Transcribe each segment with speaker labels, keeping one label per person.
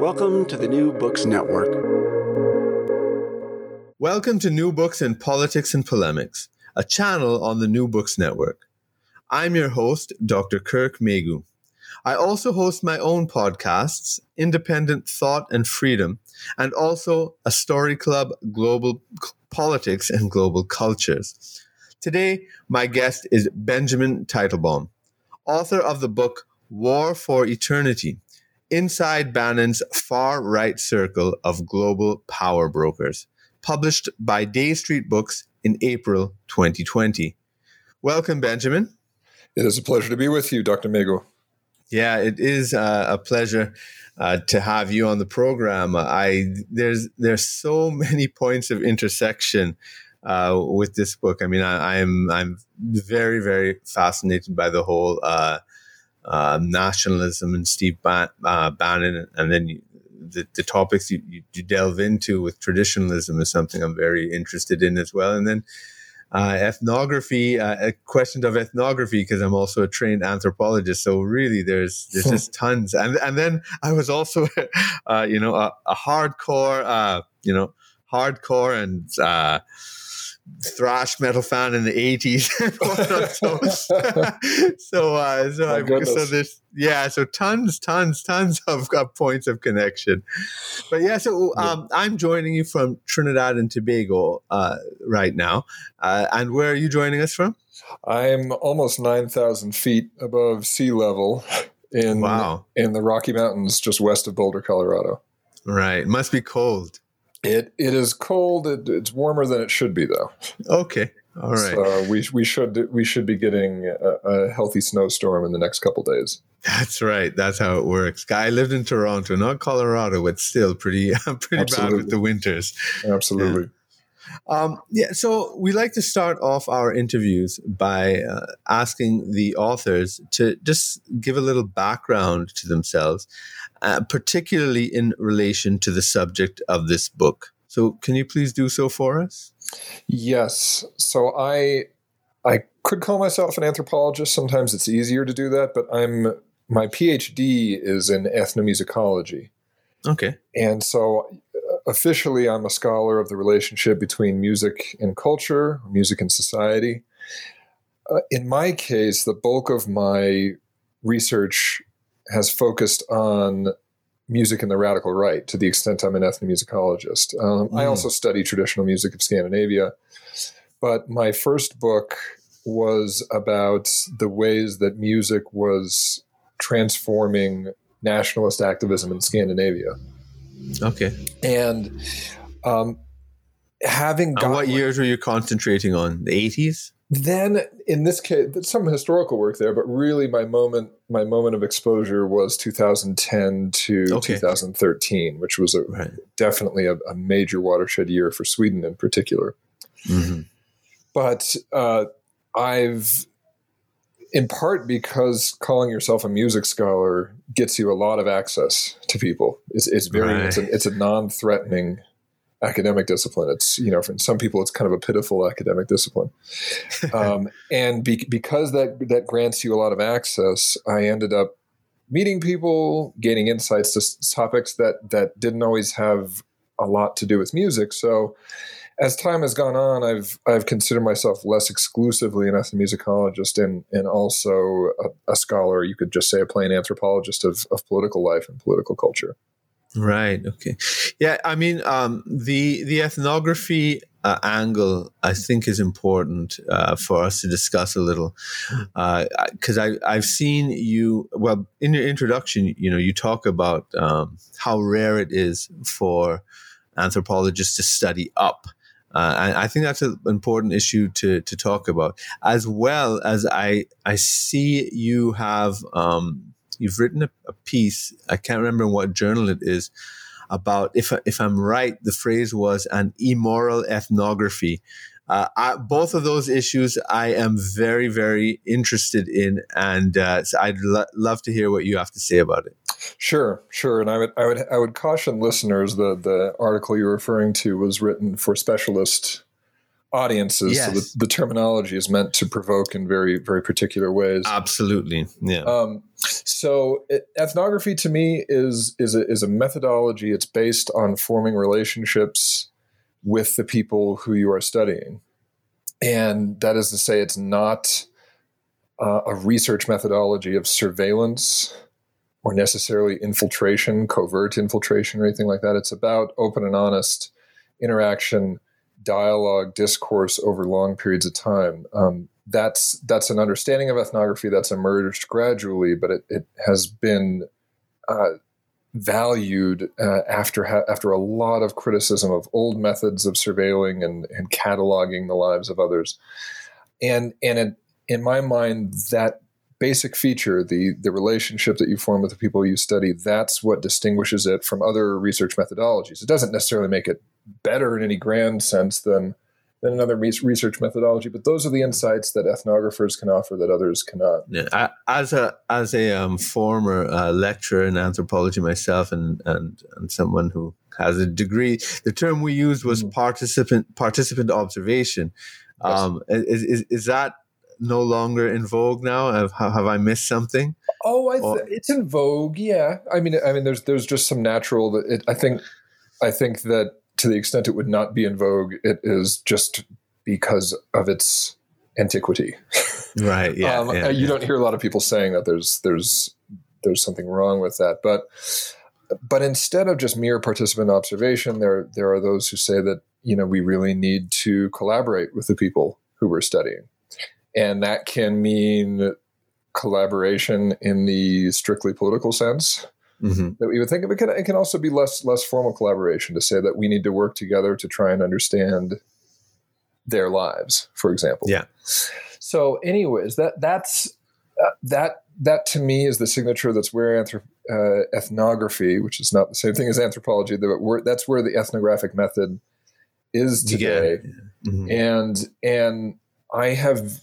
Speaker 1: Welcome to the New Books Network.
Speaker 2: Welcome to New Books in Politics and Polemics, a channel on the New Books Network. I'm your host, Dr. Kirk Meighoo. I also host my own podcasts, Independent Thought and Freedom, and also a story club, Global Politics and Global Cultures. Today, my guest is Benjamin Teitelbaum, author of the book War for Eternity Inside Bannon's Far Right Circle of Global Power Brokers, published by Dey Street Books in April 2020. Welcome, Benjamin.
Speaker 3: It is a pleasure to be with you, Dr. Meighoo.
Speaker 2: Yeah, it is uh, a pleasure uh, to have you on the program. I there's there's so many points of intersection uh, with this book. I mean, I, am I'm, I'm very very fascinated by the whole uh, nationalism and Steve uh, Bannon, and then you, the, the topics you, you, delve into with traditionalism is something I'm very interested in as well. And then uh, ethnography, uh, questions of ethnography, because I'm also a trained anthropologist. So really, there's there's just tons. And and then I was also, uh, you know, a, a hardcore, uh, you know, hardcore and uh, thrash metal fan in the 80s so so uh, so, I, so there's yeah so tons tons tons of, of, points of connection. But yeah so um, i'm joining you from trinidad and tobago uh, right now. Uh, and where are you joining us from?
Speaker 3: I'm almost 9000 feet above sea level in wow. in the rocky mountains just west of boulder colorado.
Speaker 2: Right. Must be cold
Speaker 3: it it is cold. It, it's warmer than it should be, though.
Speaker 2: Okay, all right.
Speaker 3: So we we should we should be getting a, a healthy snowstorm in the next couple days.
Speaker 2: That's right. That's how it works. Guy lived in Toronto, not Colorado, but still pretty pretty Absolutely. bad with the winters.
Speaker 3: Absolutely.
Speaker 2: Yeah. Um, yeah, so we like to start off our interviews by uh, asking the authors to just give a little background to themselves uh, particularly in relation to the subject of this book. So, can you please do so for us?
Speaker 3: Yes. So, I I could call myself an anthropologist. Sometimes it's easier to do that, but I'm my PhD is in ethnomusicology.
Speaker 2: Okay.
Speaker 3: And so uh, officially I'm a scholar of the relationship between music and culture, music and society. Uh, in my case, the bulk of my research has focused on music in the radical right to the extent I'm an ethnomusicologist. Um, mm. I also study traditional music of Scandinavia, but my first book was about the ways that music was transforming nationalist activism in Scandinavia.
Speaker 2: Okay.
Speaker 3: And um, having
Speaker 2: and what years were you concentrating on? The 80s?
Speaker 3: Then in this case there's some historical work there but really my moment my moment of exposure was 2010 to okay. 2013 which was a, right. definitely a, a, major watershed year for sweden in particular mm-hmm. but uh, i've in part because calling yourself a music scholar gets you a lot of access to people it's, it's very right. it's, a, it's a non-threatening academic discipline. It's you know, for some people, it's kind of a pitiful academic discipline. Um, and be, because that that grants you a lot of access, I ended up meeting people, gaining insights to topics that that didn't always have a lot to do with music. So as time has gone on, I've I've considered myself less exclusively an ethnomusicologist and and also a, a scholar. You could just say a plain anthropologist of, of political life and political culture.
Speaker 2: Right. Okay. Yeah. I mean, um, the the ethnography uh, angle I think is important uh, for us to discuss a little because uh, I I've seen you well in your introduction. You know, you talk about um, how rare it is for anthropologists to study up. Uh, and I think that's an important issue to, to talk about, as well as I I see you have um, you've written a, a piece. I can't remember what journal it is about. If if I'm right, the phrase was an immoral ethnography. Uh, I, both of those issues I am very, very interested in, and uh, so I'd lo- love to hear what you have to say about it.
Speaker 3: Sure, sure, and I would, I would, I would caution listeners the the article you're referring to was written for specialist audiences. Yes. So the, the, terminology is meant to provoke in very, very particular ways.
Speaker 2: Absolutely. Yeah.
Speaker 3: Um, So it, ethnography to me is is a, is a methodology. It's based on forming relationships with the people who you are studying, and that is to say, it's not uh, a research methodology of surveillance or necessarily infiltration, covert infiltration, or anything like that. It's about open and honest interaction, dialogue, discourse over long periods of time. Um, that's that's an understanding of ethnography that's emerged gradually, but it, it has been uh, valued uh, after ha- after a lot of criticism of old methods of surveilling and, and cataloging the lives of others, and and it, in my mind that basic feature the the relationship that you form with the people you study that's what distinguishes it from other research methodologies it doesn't necessarily make it better in any grand sense than than another research methodology. But those are the insights that ethnographers can offer that others cannot.
Speaker 2: Yeah, I, as a as a um, former uh, lecturer in anthropology myself, and and and someone who has a degree, the term we used was mm-hmm. participant participant observation. Yes. Um, is, is is that no longer in vogue now? Have, have I missed something?
Speaker 3: Oh, I th- it's in vogue. Yeah, I mean, I mean, there's there's just some natural. It, I think, I think that to the extent it would not be in vogue, it is just because of its antiquity.
Speaker 2: Right. Yeah. um,
Speaker 3: yeah
Speaker 2: you
Speaker 3: yeah. don't hear a lot of people saying that there's there's there's something wrong with that, but but instead of just mere participant observation, there there are those who say that you know we really need to collaborate with the people who we're studying, and that can mean collaboration in the strictly political sense mm-hmm. that we would think of. It can, it can also be less less formal collaboration to say that we need to work together to try and understand their lives, for example.
Speaker 2: Yeah.
Speaker 3: So, anyways, that that's uh, that that to me is the signature. That's where anthrop- uh, ethnography, which is not the same thing as anthropology, but that's where the ethnographic method is today. Yeah. Mm-hmm. And and I have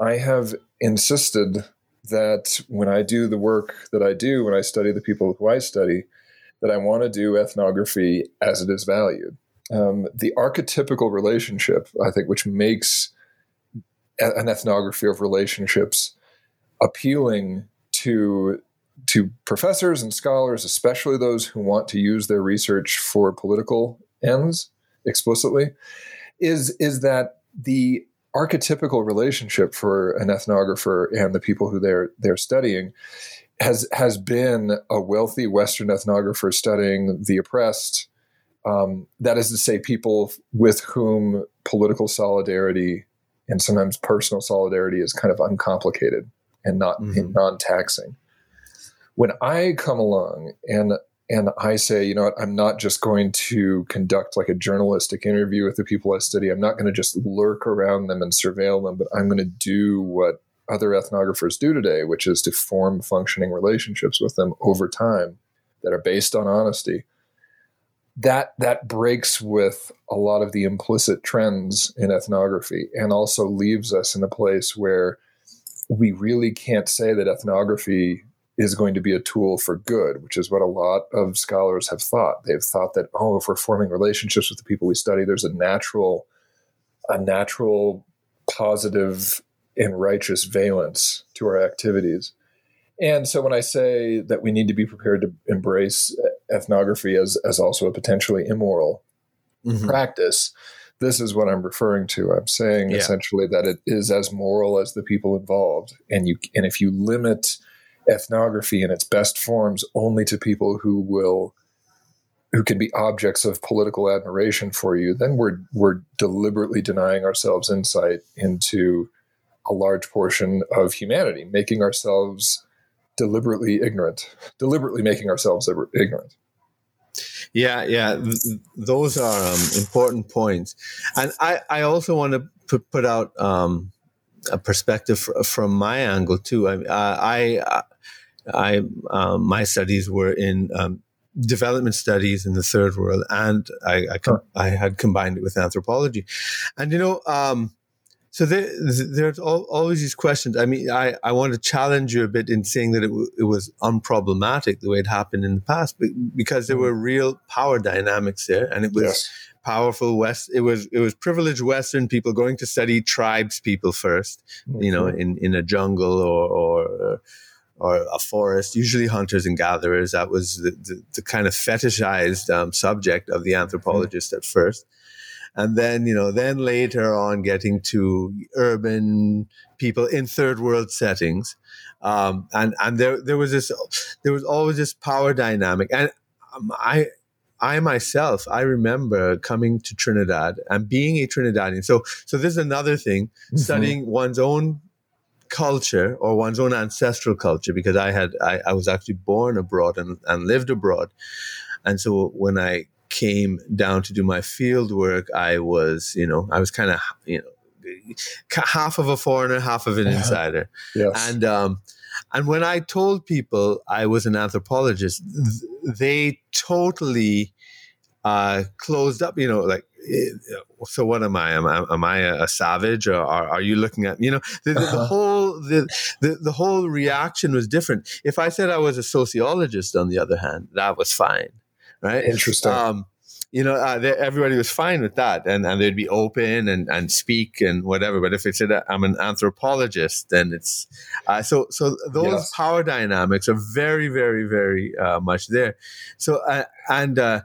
Speaker 3: I have insisted that when I do the work that I do, when I study the people who I study, that I want to do ethnography as it is valued. Um, the archetypical relationship, I think, which makes an ethnography of relationships appealing to to professors and scholars, especially those who want to use their research for political ends explicitly, is is that the archetypical relationship for an ethnographer and the people who they're they're studying has has been a wealthy Western ethnographer studying the oppressed. Um, that is to say, people with whom political solidarity and sometimes personal solidarity is kind of uncomplicated and not mm-hmm. non-taxing. When I come along and and I say, you know what, I'm not just going to conduct like a journalistic interview with the people I study. I'm not going to just lurk around them and surveil them, but I'm going to do what other ethnographers do today, which is to form functioning relationships with them over time that are based on honesty. That that breaks with a lot of the implicit trends in ethnography and also leaves us in a place where we really can't say that ethnography is going to be a tool for good, which is what a lot of scholars have thought. They've thought that, oh, if we're forming relationships with the people we study, there's a natural, a natural positive and righteous valence to our activities. And so when I say that we need to be prepared to embrace ethnography as, as also a potentially immoral mm-hmm. practice, this is what I'm referring to. I'm saying yeah. essentially that it is as moral as the people involved. And you and if you limit ethnography in its best forms only to people who will who can be objects of political admiration for you, then we're we're deliberately denying ourselves insight into a large portion of humanity, making ourselves deliberately ignorant, deliberately making ourselves ignorant.
Speaker 2: Yeah, yeah, th- those are um, important points, and I I also want to put out um, a perspective from my angle too. I I I um, my studies were in um, development studies in the third world, and I I, com- I, had combined it with anthropology, and you know. Um, so there, there's always these questions. I mean, I, I want to challenge you a bit in saying that it, w- it was unproblematic the way it happened in the past, because there mm-hmm. were real power dynamics there, and it was yes. Powerful West. It was it was privileged Western people going to study tribes people 1st mm-hmm. you know, in, in a jungle or, or or a forest, usually hunters and gatherers. That was the, the, the kind of fetishized um, subject of the anthropologist mm-hmm. at first. And then, you know, then later on getting to urban people in third world settings. Um, and, and there, there was this, there was always this power dynamic. And um, I, I myself, I remember coming to Trinidad and being a Trinidadian. So, so this is another thing, mm-hmm. studying one's own culture or one's own ancestral culture because I had I, I was actually born abroad and, and lived abroad. And so when I came down to do my field work, I was, you know, I was kind of, you know, half of a foreigner, half of an insider. yes. And um, and when I told people I was an anthropologist, they totally uh, closed up. You know, like so what am I? Am I, am I a savage or are, are you looking at, you know, the, the, the uh-huh. whole, the, the, the whole reaction was different. If I said I was a sociologist, on the other hand, that was fine. Right.
Speaker 3: Interesting. Um,
Speaker 2: you know, uh, they, everybody was fine with that, and, and they'd be open and, and speak and whatever. But if it's i I'm an anthropologist, then it's uh, so so those yes. power dynamics are very very very uh, much there. So uh, and uh,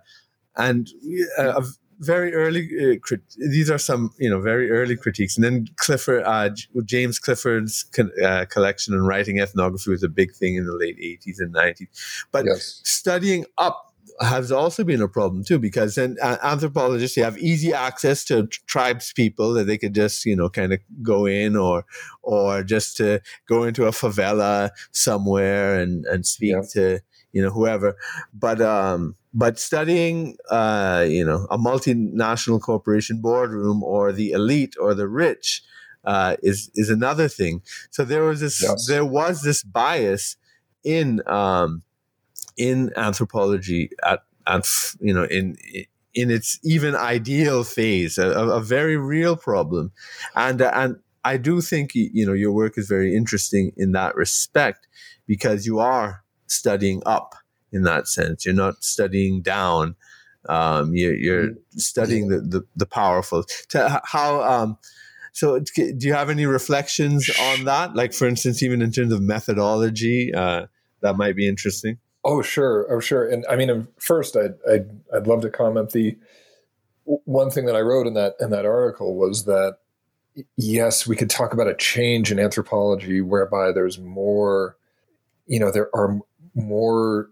Speaker 2: and uh, very early uh, crit- these are some you know very early critiques and then clifford uh, james clifford's co- uh, collection and writing ethnography was a big thing in the late 80s and 90s but yes. studying up has also been a problem too because then uh, anthropologists they have easy access to tribes people that they could just you know kind of go in or or just to go into a favela somewhere and and speak yeah. to you know whoever but um but studying, uh, you know, a multinational corporation boardroom or the elite or the rich uh, is is another thing. So there was this yes. there was this bias in um, in anthropology at, at you know in in its even ideal phase, a, a very real problem, and and I do think you know your work is very interesting in that respect because you are studying up in that sense. You're not studying down. Um, you're, you're mm-hmm. studying the, the, the powerful. To how, um, so do you have any reflections on that? Like, for instance, even in terms of methodology, uh, that might be interesting.
Speaker 3: Oh, sure. Oh, sure. And I mean, um, first, I'd, I'd, I'd love to comment the one thing that I wrote in that, in that article was that yes, we could talk about a change in anthropology whereby there's more, you know, there are more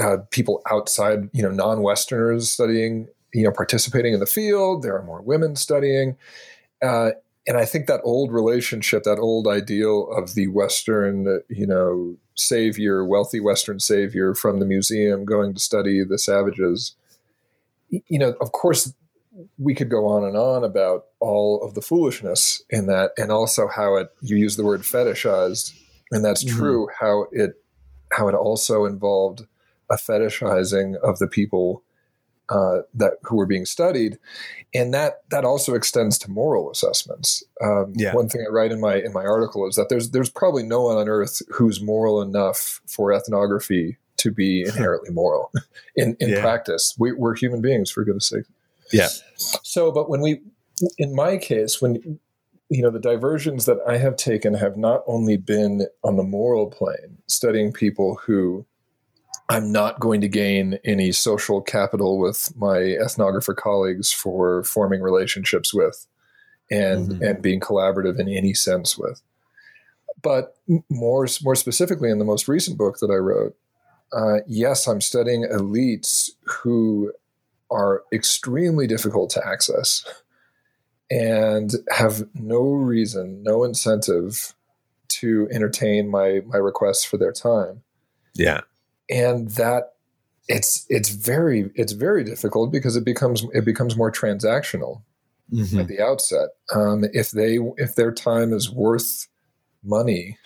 Speaker 3: uh, people outside, you know, non-Westerners studying, you know, participating in the field. There are more women studying. Uh, and I think that old relationship, that old ideal of the Western, you know, savior, wealthy Western savior from the museum going to study the savages, you know, of course, we could go on and on about all of the foolishness in that, and also how it, you use the word fetishized, and that's mm-hmm. true, how it, how it also involved a fetishizing of the people uh, that who were being studied, and that that also extends to moral assessments. Um, yeah. One thing I write in my in my article is that there's there's probably no one on earth who's moral enough for ethnography to be inherently moral. in in yeah. practice, we, we're human beings, for goodness sake.
Speaker 2: Yeah.
Speaker 3: So, but when we, in my case, when you know the diversions that I have taken have not only been on the moral plane, studying people who I'm not going to gain any social capital with my ethnographer colleagues for forming relationships with and mm-hmm. and being collaborative in any sense with. But more more specifically in the most recent book that I wrote, uh, yes, I'm studying elites who are extremely difficult to access and have no reason, no incentive to entertain my my requests for their time.
Speaker 2: Yeah
Speaker 3: and that it's it's very it's very difficult because it becomes it becomes more transactional mm-hmm. at the outset. Um, if they if their time is worth money,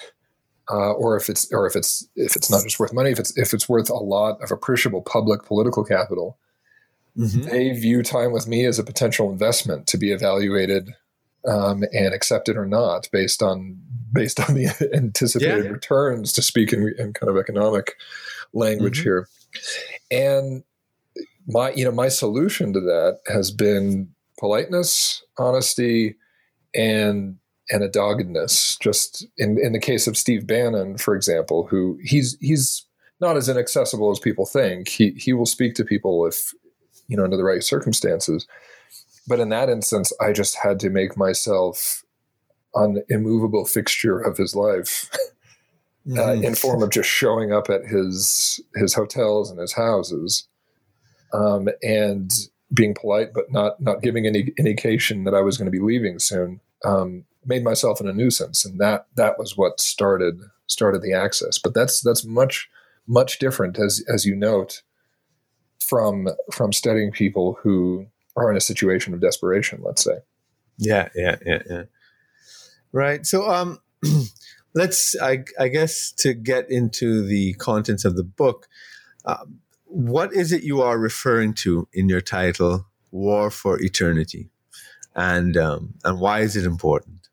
Speaker 3: uh, or if it's or if it's if it's not just worth money, if it's if it's worth a lot of appreciable public political capital, mm-hmm. they view time with me as a potential investment to be evaluated um, and accepted or not based on based on the anticipated yeah. returns to speak in, in kind of economic language mm-hmm. here. And my, you know, my solution to that has been politeness, honesty, and and a doggedness. Just in in the case of Steve Bannon, for example, who he's he's not as inaccessible as people think. He he will speak to people if you know under the right circumstances. But in that instance, I just had to make myself an immovable fixture of his life. Uh, in form of just showing up at his his hotels and his houses, um, and being polite but not not giving any indication that I was going to be leaving soon. Um, made myself in a nuisance, and that that was what started started the access. But that's that's much much different, as as you note, from from studying people who are in a situation of desperation. Let's say.
Speaker 2: Yeah, yeah, yeah, yeah. Right. So, um, let's. I, I guess to get into the contents of the book. Um, what is it you are referring to in your title, "War for Eternity," and um, and why is it important?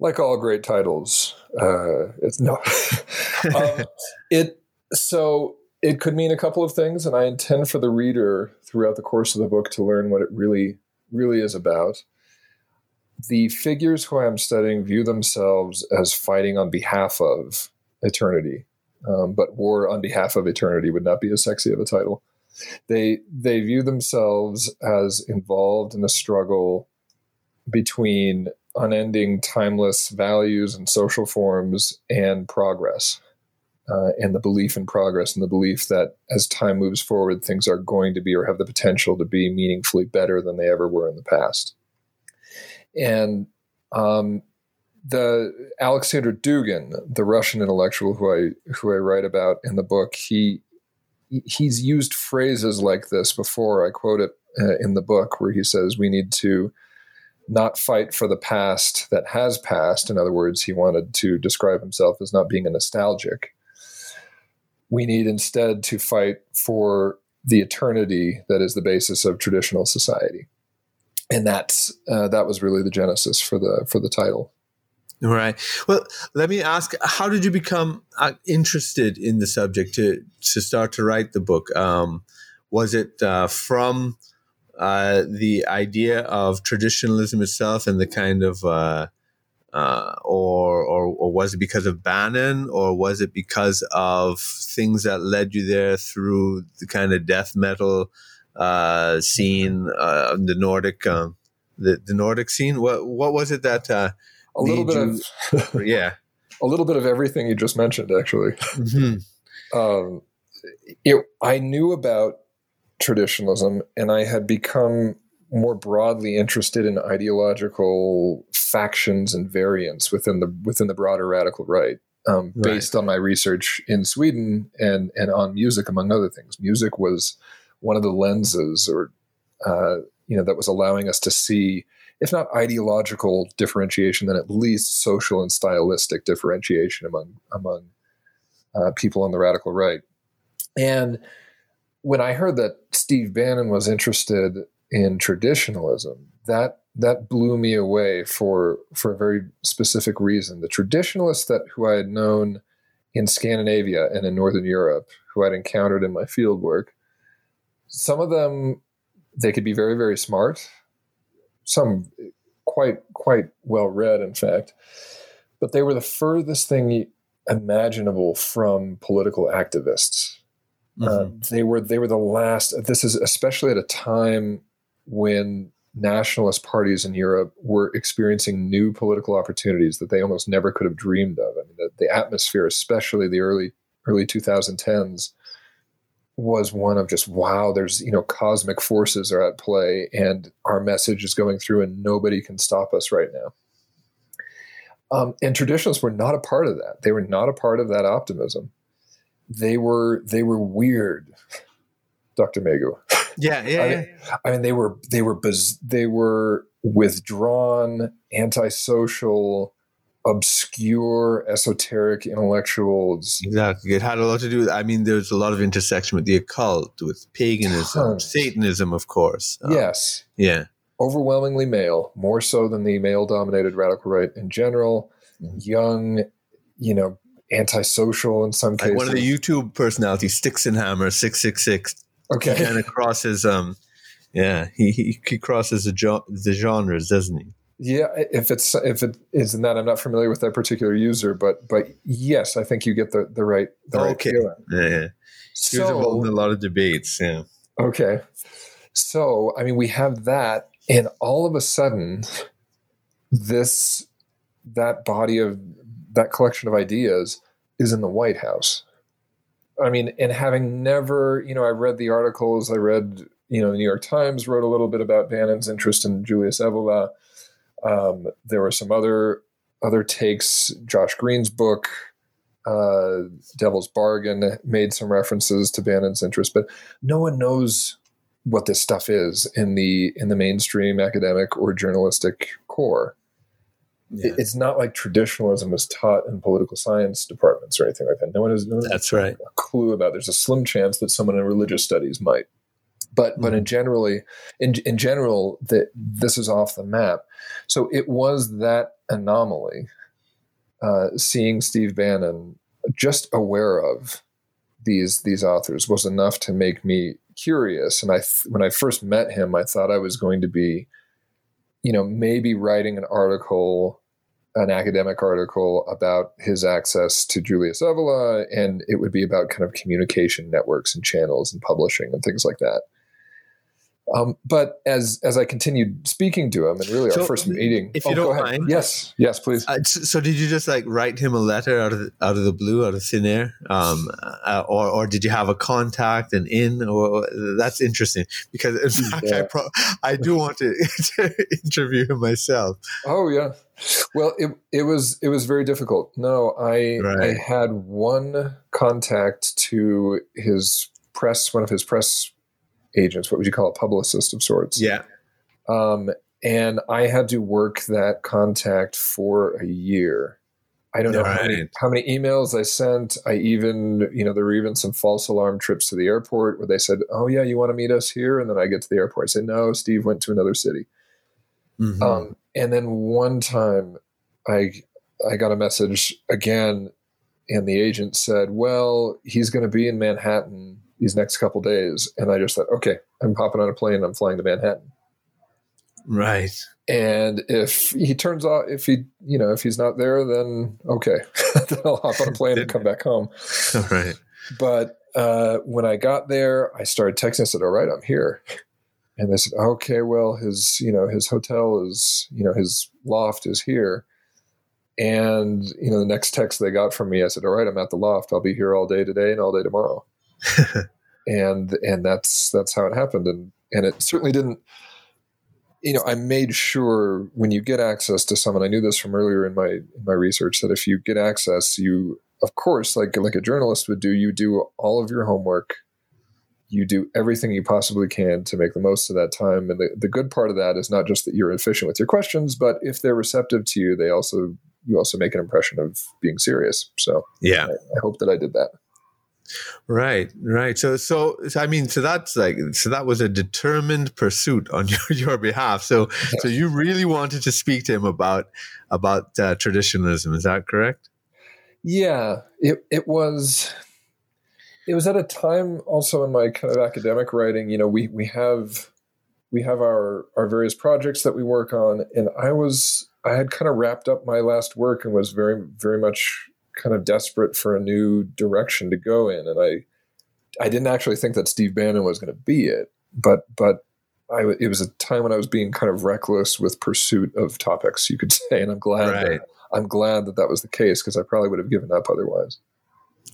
Speaker 3: Like all great titles, uh, it's no. um, it so it could mean a couple of things, and I intend for the reader throughout the course of the book to learn what it really, really is about. The figures who I am studying view themselves as fighting on behalf of eternity, um, but war on behalf of eternity would not be as sexy of a title. They they view themselves as involved in a struggle between unending, timeless values and social forms and progress uh, and the belief in progress and the belief that as time moves forward, things are going to be or have the potential to be meaningfully better than they ever were in the past. And um, the Alexander Dugin, the Russian intellectual who I who I write about in the book, he he's used phrases like this before. I quote it uh, in the book where he says, "We need to." Not fight for the past that has passed. In other words, he wanted to describe himself as not being a nostalgic, we need instead to fight for the eternity that is the basis of traditional society and that's uh, that was really the genesis for the for the title.
Speaker 2: Right. Well let me ask how did you become uh, interested in the subject to to start to write the book? Um, was it uh, from uh, the idea of traditionalism itself and the kind of uh, uh, or, or or was it because of Bannon, or was it because of things that led you there through the kind of death metal uh, scene, uh, the Nordic, um, the the Nordic scene? What what was it that uh,
Speaker 3: a little bit you,
Speaker 2: of yeah,
Speaker 3: a little bit of everything you just mentioned, actually. Mm-hmm. um, it, I knew about traditionalism, and I had become more broadly interested in ideological factions and variants within the within the broader radical right, um, right. based on my research in Sweden and and on music, among other things. Music was one of the lenses, or uh, you know, that was allowing us to see, if not ideological differentiation, then at least social and stylistic differentiation among among uh, people on the radical right. And when I heard that Steve Bannon was interested in traditionalism, that that blew me away for for a very specific reason. The traditionalists that who I had known in Scandinavia and in Northern Europe, who I'd encountered in my field work, some of them they could be very very smart, some quite quite well read, in fact, but they were the furthest thing imaginable from political activists. Mm-hmm. Uh, they were they were the last. This is especially at a time when nationalist parties in Europe were experiencing new political opportunities that they almost never could have dreamed of. I mean, the, the atmosphere, especially the early early 2010s, was one of just wow. There's you know cosmic forces are at play, and our message is going through, and nobody can stop us right now. Um, and traditionalists were not a part of that. They were not a part of that optimism. They were they were weird, Dr. Meighoo.
Speaker 2: Yeah, yeah, I
Speaker 3: mean, I mean, they were they were biz- they were withdrawn, antisocial, obscure, esoteric intellectuals.
Speaker 2: Exactly, it had a lot to do with. I mean, there's a lot of intersection with the occult, with paganism, Tons. Satanism, of course.
Speaker 3: Um, yes.
Speaker 2: Yeah.
Speaker 3: Overwhelmingly male, more so than the male-dominated radical right in general. Mm-hmm. Young, you know, antisocial in some
Speaker 2: like
Speaker 3: cases.
Speaker 2: One of the YouTube personalities, Sticks and Hammer six six six
Speaker 3: Okay.
Speaker 2: He kind of crosses, um, yeah, he, he, he crosses the, jo- the genres, doesn't he?
Speaker 3: Yeah, if it's if it is in that, I'm not familiar with that particular user, but but yes, I think you get the the right the
Speaker 2: okay.
Speaker 3: right
Speaker 2: feeling. Yeah, so, he was involved in a lot of debates. Yeah.
Speaker 3: Okay, so I mean, we have that, and all of a sudden, this that body of that collection of ideas is in the White House. I mean, and having never, you know, I read the articles, I read, you know, the New York Times wrote a little bit about Bannon's interest in Julius Evola. Um, there were some other other takes. Josh Green's book, uh, Devil's Bargain, made some references to Bannon's interest, but no one knows what this stuff is in the in the mainstream academic or journalistic core. Yeah. It's not like traditionalism is taught in political science departments or anything like that. No one has, no one
Speaker 2: That's right.
Speaker 3: a clue about. It. There's a slim chance that someone in religious studies might, but mm-hmm. but in generally, in in general, that this is off the map. So it was that anomaly, uh, seeing Steve Bannon just aware of these these authors was enough to make me curious. And I th- when I first met him, I thought I was going to be you know, maybe writing an article, an academic article about his access to Julius Evola, and it would be about kind of communication networks and channels and publishing and things like that. Um, but as as I continued speaking to him, and really so, our first meeting,
Speaker 2: if you oh, don't mind,
Speaker 3: yes, yes, please.
Speaker 2: Uh, so, did you just like write him a letter out of the, out of the blue, out of thin air, um, uh, or or did you have a contact and in? Or that's interesting because in fact, yeah. I pro- I do want to, to interview him myself.
Speaker 3: Oh yeah, well it it was it was very difficult. No, I right. I had one contact to his press, one of his press agents. What would you call a publicist of sorts?
Speaker 2: Yeah.
Speaker 3: Um, and I had to work that contact for a year. I don't know right. how, many, how, many, emails I sent. I even, you know, there were even some false alarm trips to the airport where they said, "Oh yeah, you want to meet us here?" And then I get to the airport, I say, "No, Steve went to another city." Mm-hmm. Um, and then one time, I I got a message again, and the agent said, "Well, he's going to be in Manhattan these next couple days. And I just thought, okay, I'm hopping on a plane. I'm flying to Manhattan.
Speaker 2: Right.
Speaker 3: And if he turns out, if he, you know, if he's not there, then okay, then I'll hop on a plane and come back home.
Speaker 2: All right.
Speaker 3: But uh, when I got there, I started texting. I said, "All right, I'm here." And they said, "Okay, well, his, you know, his hotel is, you know, his loft is here." And you know, the next text they got from me, I said, "All right, I'm at the loft. I'll be here all day today and all day tomorrow." and and that's that's how it happened. And and it certainly didn't you know i made sure when you get access to someone i knew this from earlier in my in my research that if you get access you of course like like a journalist would do you do all of your homework. You do everything you possibly can to make the most of that time. And the, the good part of that is not just that you're efficient with your questions but if they're receptive to you they also you also make an impression of being serious. So
Speaker 2: yeah.
Speaker 3: I, I hope that i did that
Speaker 2: Right, right. So, so, so, I mean, so that's like, so that was a determined pursuit on your, your behalf. So, so you really wanted to speak to him about about uh, traditionalism. Is that correct?
Speaker 3: Yeah, it it was. It was at a time also in my kind of academic writing. You know, we we have we have our our various projects that we work on, and I was I had kind of wrapped up my last work and was very very much kind of desperate for a new direction to go in, and I I didn't actually think that Steve Bannon was going to be it, but but I, it was a time when I was being kind of reckless with pursuit of topics, you could say, and I'm glad right. that, I'm glad that that was the case because I probably would have given up otherwise.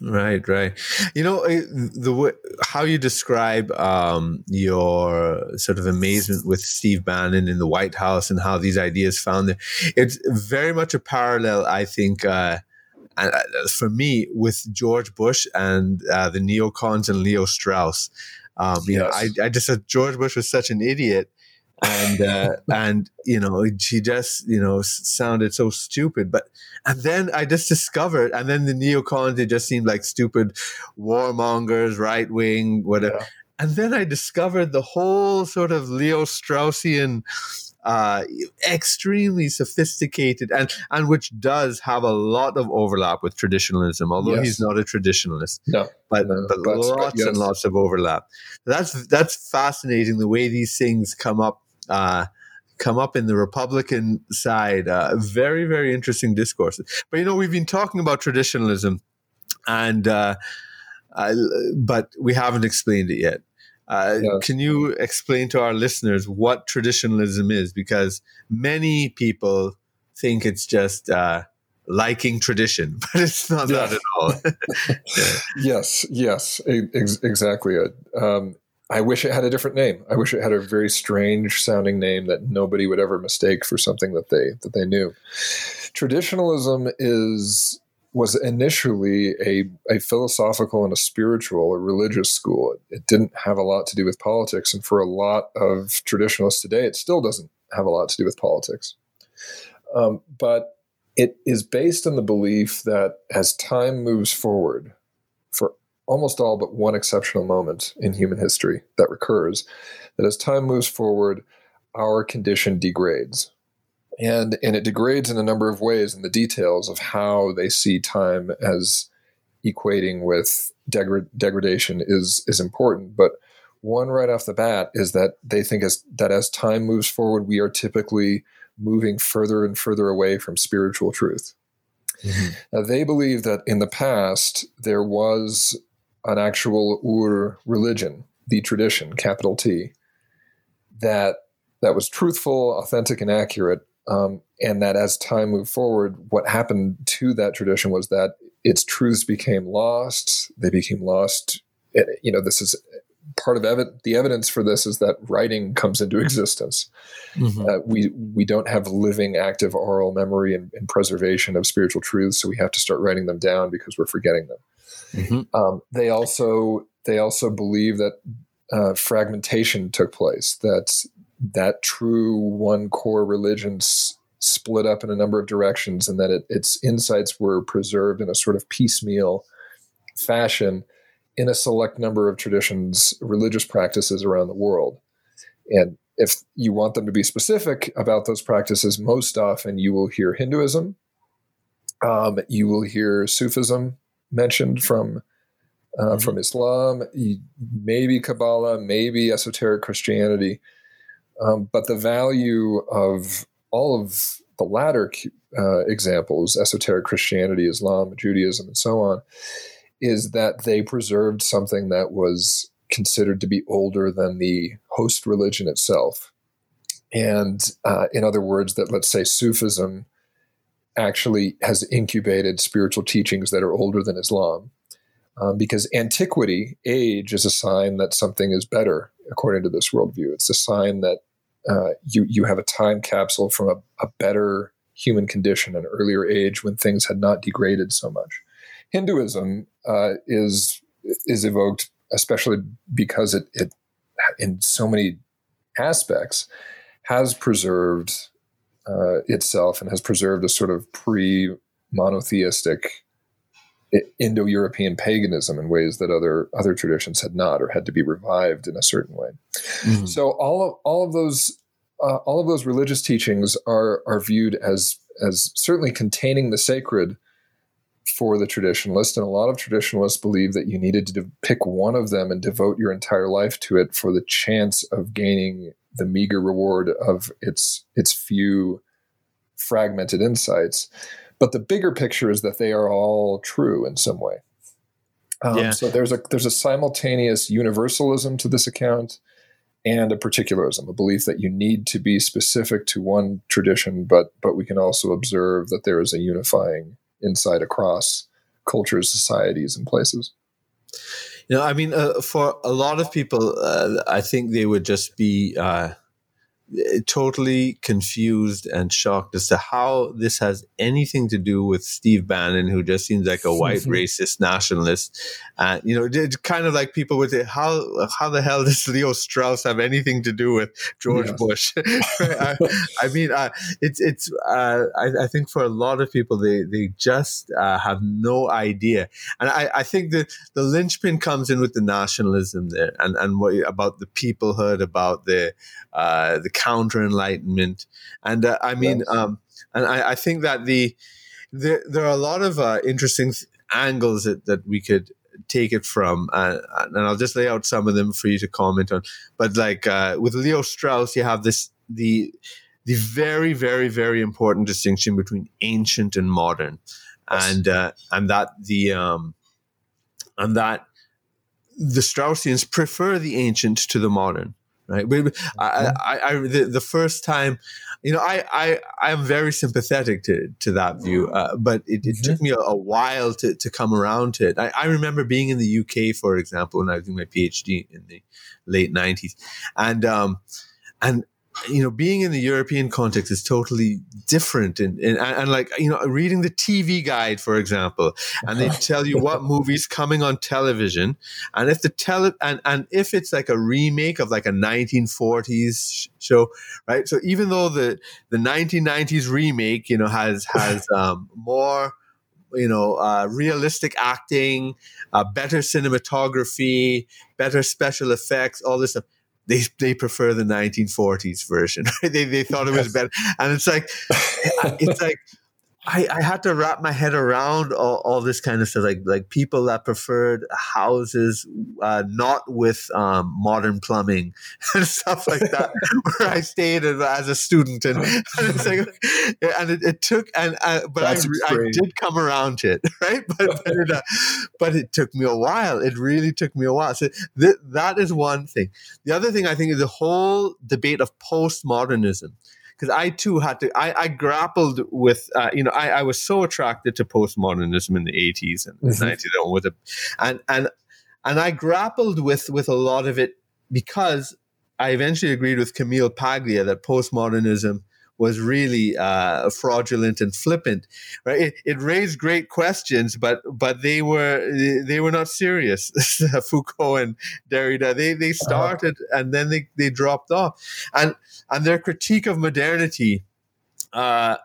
Speaker 2: Right, right. You know the way, how you describe um, your sort of amazement with Steve Bannon in the White House and how these ideas found there. It's very much a parallel, I think. Uh, and uh, for me, with George Bush and uh, the neocons and Leo Strauss, um, you yes. know, I, I just said George Bush was such an idiot, and uh, and you know he just you know sounded so stupid. But and then I just discovered, and then the neocons they just seemed like stupid warmongers, right wing, whatever. Yeah. And then I discovered the whole sort of Leo Straussian uh, extremely sophisticated and and which does have a lot of overlap with traditionalism, although yes. he's not a traditionalist.
Speaker 3: No,
Speaker 2: but, no, but lots yes. and lots of overlap. That's that's fascinating the way these things come up. Uh, come up in the Republican side. Uh, very, very interesting discourses. But you know, we've been talking about traditionalism, and uh, uh, but we haven't explained it yet. Uh. Can you explain to our listeners what traditionalism is? Because many people think it's just uh, liking tradition, but it's not yeah. that at all.
Speaker 3: Yes, yes, ex- exactly. Um, I wish it had a different name. I wish it had a very strange sounding name that nobody would ever mistake for something that they that they knew. Traditionalism is was initially a, a philosophical and a spiritual, a religious school. It didn't have a lot to do with politics. And for a lot of traditionalists today, it still doesn't have a lot to do with politics. Um, but it is based on the belief that as time moves forward, for almost all but one exceptional moment in human history that recurs, that as time moves forward, our condition degrades and and it degrades in a number of ways and the details of how they see time as equating with degra- degradation is is important but one right off the bat is that they think as that as time moves forward we are typically moving further and further away from spiritual truth mm-hmm. now they believe that in the past there was an actual ur religion the tradition capital t that that was truthful authentic and accurate um, and that as time moved forward, what happened to that tradition was that its truths became lost. They became lost. You know, this is part of ev- the evidence for this is that writing comes into existence. Mm-hmm. Uh, we we don't have living, active oral memory and, and, preservation of spiritual truths, so we have to start writing them down because we're forgetting them. Mm-hmm. Um, they also they also believe that uh, fragmentation took place. That that true one core religion s- split up in a number of directions and that it, its insights were preserved in a sort of piecemeal fashion in a select number of traditions, religious practices around the world. And if you want them to be specific about those practices, most often you will hear Hinduism, um, you will hear Sufism mentioned from uh, mm-hmm. from Islam, maybe Kabbalah, maybe esoteric Christianity. Um, but the value of all of the latter uh, examples, esoteric Christianity, Islam, Judaism, and so on, is that they preserved something that was considered to be older than the host religion itself. And uh, in other words, that let's say Sufism actually has incubated spiritual teachings that are older than Islam. Um, because antiquity, age, is a sign that something is better according to this worldview. It's a sign that uh, you you have a time capsule from a, a better human condition, an earlier age when things had not degraded so much. Hinduism uh, is is evoked especially because it, it in so many aspects has preserved uh, itself and has preserved a sort of pre monotheistic Indo-European paganism in ways that other other traditions had not, or had to be revived in a certain way. Mm-hmm. So all of all of those uh, all of those religious teachings are are viewed as as certainly containing the sacred for the traditionalist, and a lot of traditionalists believe that you needed to pick one of them and devote your entire life to it for the chance of gaining the meager reward of its its few fragmented insights. But the bigger picture is that they are all true in some way. Um, yeah. So there's a there's a simultaneous universalism to this account and a particularism, a belief that you need to be specific to one tradition, but but we can also observe that there is a unifying insight across cultures, societies, and places.
Speaker 2: You know, I mean, uh, for a lot of people, uh, I think they would just be uh, totally confused and shocked as to how this has anything to do with Steve Bannon, who just seems like a white racist nationalist. And, you know, it's kind of like people would say, how, how the hell does Leo Strauss have anything to do with George yes. Bush? I, I, mean, uh, it's, it's, uh, I, I, think for a lot of people, they, they just uh, have no idea. And I, I think that the linchpin comes in with the nationalism there and, and what about the peoplehood, about the, uh, the counter enlightenment, and uh, I mean, um, and I, I, think that the there there are a lot of uh, interesting th- angles that, that we could take it from, uh, and I'll just lay out some of them for you to comment on. But like uh, with Leo Strauss, you have this the the very, very, very important distinction between ancient and modern, and uh, and that the um, and that the Straussians prefer the ancient to the modern right? But I, I, I the, the, first time, you know, I, I, I am very sympathetic to, to that view, uh, but it, it mm-hmm. took me a, a, while to, to come around to it. I, I remember being in the UK, for example, when I was doing my PhD in the late nineties, and um, and you know, being in the European context is totally different. And, and, and, like, you know, reading the TV guide, for example, and they tell you what movie's coming on television. And if the tele, and, and if it's like a remake of like a 1940s show, right? So even though the, the 1990s remake, you know, has, has, um, more, you know, uh, realistic acting, uh, better cinematography, better special effects, all this stuff they they prefer the 1940s version. they they thought it was better, and it's like it's like I, I had to wrap my head around all, all this kind of stuff, like like people that preferred houses uh, not with um, modern plumbing and stuff like that. where I stayed as, as a student, and, and it's like, and it, it took, and uh, but I, I, did come around to it, right? But but it, uh, but it took me a while. It really took me a while. So th- that is one thing. The other thing I think is the whole debate of postmodernism because I too had to. I, I grappled with, uh, you know, I, I, was so attracted to postmodernism in the eighties and mm-hmm. nineties with it, and and and I grappled with with a lot of it because I eventually agreed with Camille Paglia that postmodernism was really uh, fraudulent and flippant. Right? It, it, raised great questions, but but they were they were not serious. Foucault and Derrida they they uh-huh. started and then they they dropped off, and and their critique of modernity. Uh,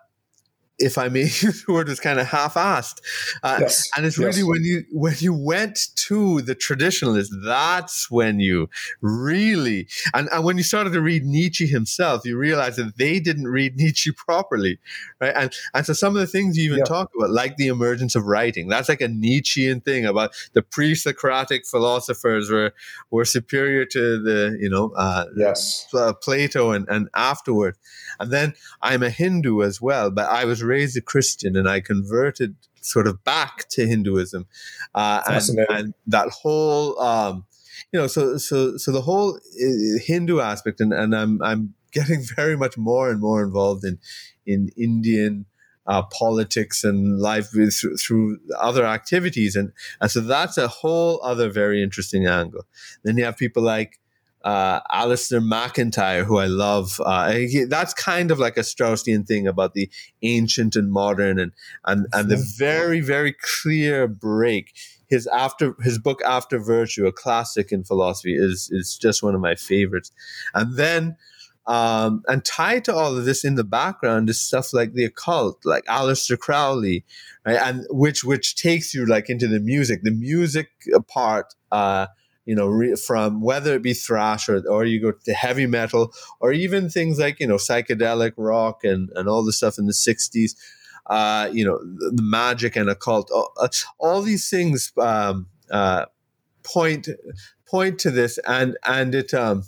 Speaker 2: if I may use the word, was kind of half-assed. Uh, yes. And it's really yes. when you when you went to the traditionalists, that's when you really and, and when you started to read Nietzsche himself, you realize that they didn't read Nietzsche properly, right? And and so some of the things you even yeah. talk about, like the emergence of writing, that's like a Nietzschean thing about the pre-Socratic philosophers were were superior to the you know uh,
Speaker 3: yes
Speaker 2: uh, Plato and and afterward, and then I'm a Hindu as well, but I was raised a Christian and I converted sort of back to Hinduism, uh, and, and, that whole, um, you know, so so so the whole uh, Hindu aspect, and, and I'm I'm getting very much more and more involved in in Indian. Uh, politics and life with, through other activities, and and so that's a whole other very interesting angle. Then you have people like uh, Alasdair MacIntyre, who I love. Uh, he, that's kind of like a Straussian thing about the ancient and modern, and and and the very very clear break. His after his book After Virtue, a classic in philosophy, is is just one of my favorites. And then. Um, and tied to all of this in the background is stuff like the occult, like Aleister Crowley, right? And which which takes you like into the music. The music part uh, you know, re- from whether it be thrash or, or you go to heavy metal or even things like, you know, psychedelic rock and, and all the stuff in the 60s, uh, you know, the, the magic and occult, all, uh, all these things um, uh, point point to this and and it um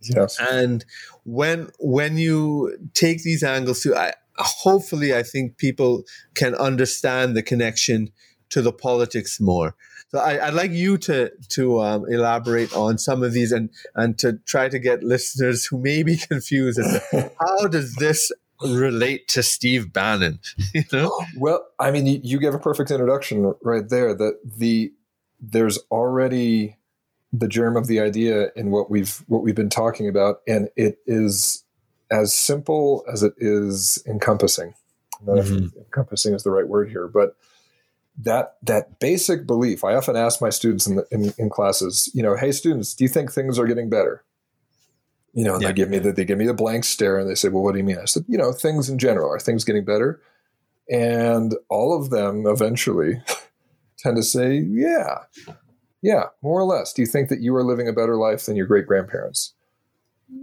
Speaker 3: yes.
Speaker 2: and when when you take these angles to I, hopefully i think people can understand the connection to the politics more so I, would like you to to um, elaborate on some of these and and to try to get listeners who may be confused as to how does this relate to Steve Bannon? you know?
Speaker 3: Well, I mean, you, you gave a perfect introduction right there. That the there's already the germ of the idea in what we've what we've been talking about, and it is as simple as it is encompassing. Mm-hmm. encompassing is the right word here, but that that basic belief i often ask my students in, the, in, in, classes you know hey students do you think things are getting better? You know and yeah. they give me the, they give me the blank stare and they say well what do you mean? I said you know things in general. Are things getting better? And all of them eventually tend to say yeah. Yeah more or less. Do you think that you are living a better life than your great grandparents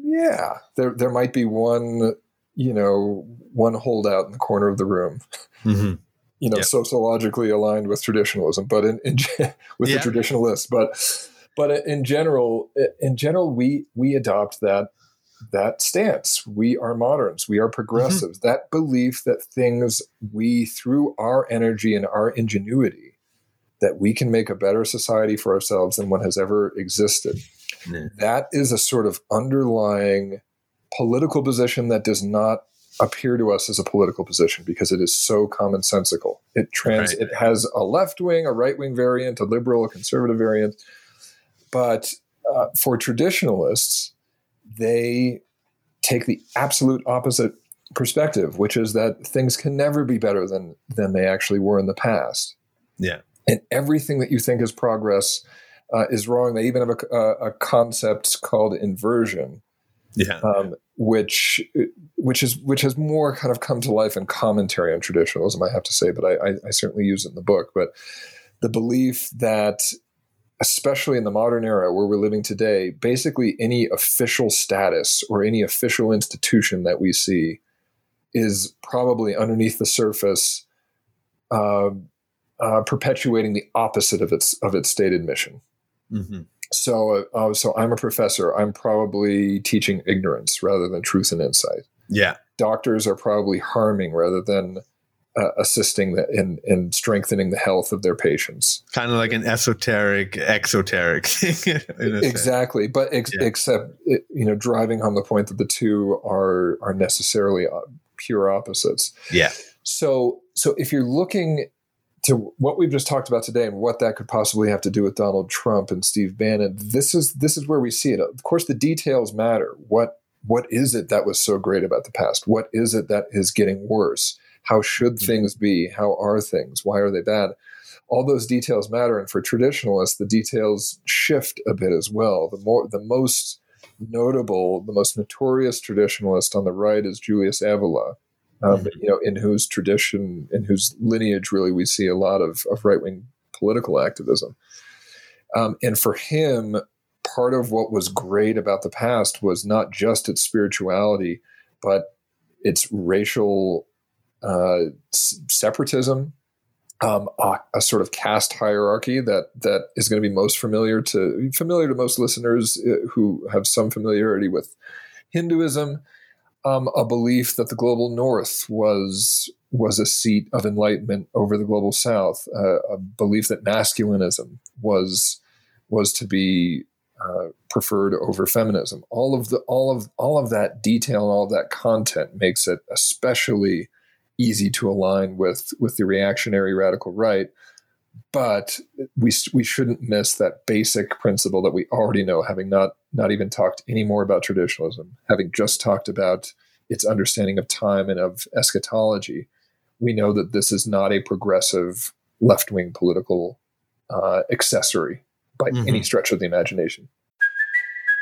Speaker 3: yeah there there might be one you know one holdout in the corner of the room. Mm-hmm you know, yep. sociologically aligned with traditionalism, but in, in with yeah. the traditionalists, but but in general, in general, we we adopt that that stance. We are moderns. We are progressives. Mm-hmm. That belief that things we, through our energy and our ingenuity, that we can make a better society for ourselves than one has ever existed. That is a sort of underlying political position that does not appear to us as a political position because it is so commonsensical. It trans right. it has a left wing, a right wing variant, a liberal, a conservative variant, but uh, for traditionalists, they take the absolute opposite perspective, which is that things can never be better than than they actually were in the past.
Speaker 2: Yeah,
Speaker 3: and everything that you think is progress uh, is wrong. They even have a, a, a concept called inversion,
Speaker 2: yeah,
Speaker 3: um, which which is which has more kind of come to life in commentary on traditionalism. I have to say, but I, I, I certainly use it in the book. But the belief that especially in the modern era where we're living today, basically any official status or any official institution that we see is probably underneath the surface, uh, uh, perpetuating the opposite of its of its stated mission. Mm-hmm. So, uh, so I'm a professor. I'm probably teaching ignorance rather than truth and insight.
Speaker 2: Yeah,
Speaker 3: doctors are probably harming rather than uh, assisting the, in in strengthening the health of their patients.
Speaker 2: Kind of like an esoteric, exoteric thing.
Speaker 3: exactly, but ex- yeah. except it, you know, driving home the point that the two are are necessarily uh, pure opposites.
Speaker 2: Yeah.
Speaker 3: So so if you're looking to what we've just talked about today and what that could possibly have to do with Donald Trump and Steve Bannon, this is this is where we see it. Of course, the details matter. What what is it that was so great about the past? What is it that is getting worse? How should mm-hmm. things be? How are things? Why are they bad? All those details matter, and for traditionalists, the details shift a bit as well. The more, the most notable, the most notorious traditionalist on the right is Julius Evola, um, you know, in whose tradition, in whose lineage, really we see a lot of, of right wing political activism. Um, and for him, part of what was great about the past was not just its spirituality, but its racial uh, separatism, um, a, a, sort of caste hierarchy that that is going to be most familiar to familiar to most listeners uh, who have some familiarity with Hinduism. Um, a belief that the global north was was a seat of enlightenment over the global south. Uh, a belief that masculinism was was to be uh, preferred over feminism. All of the all of all of that detail and all of that content makes it especially easy to align with with the reactionary radical right but we we shouldn't miss that basic principle that we already know having not not even talked any more about traditionalism having just talked about its understanding of time and of eschatology we know that this is not a progressive left-wing political uh, accessory by mm-hmm. any stretch of the imagination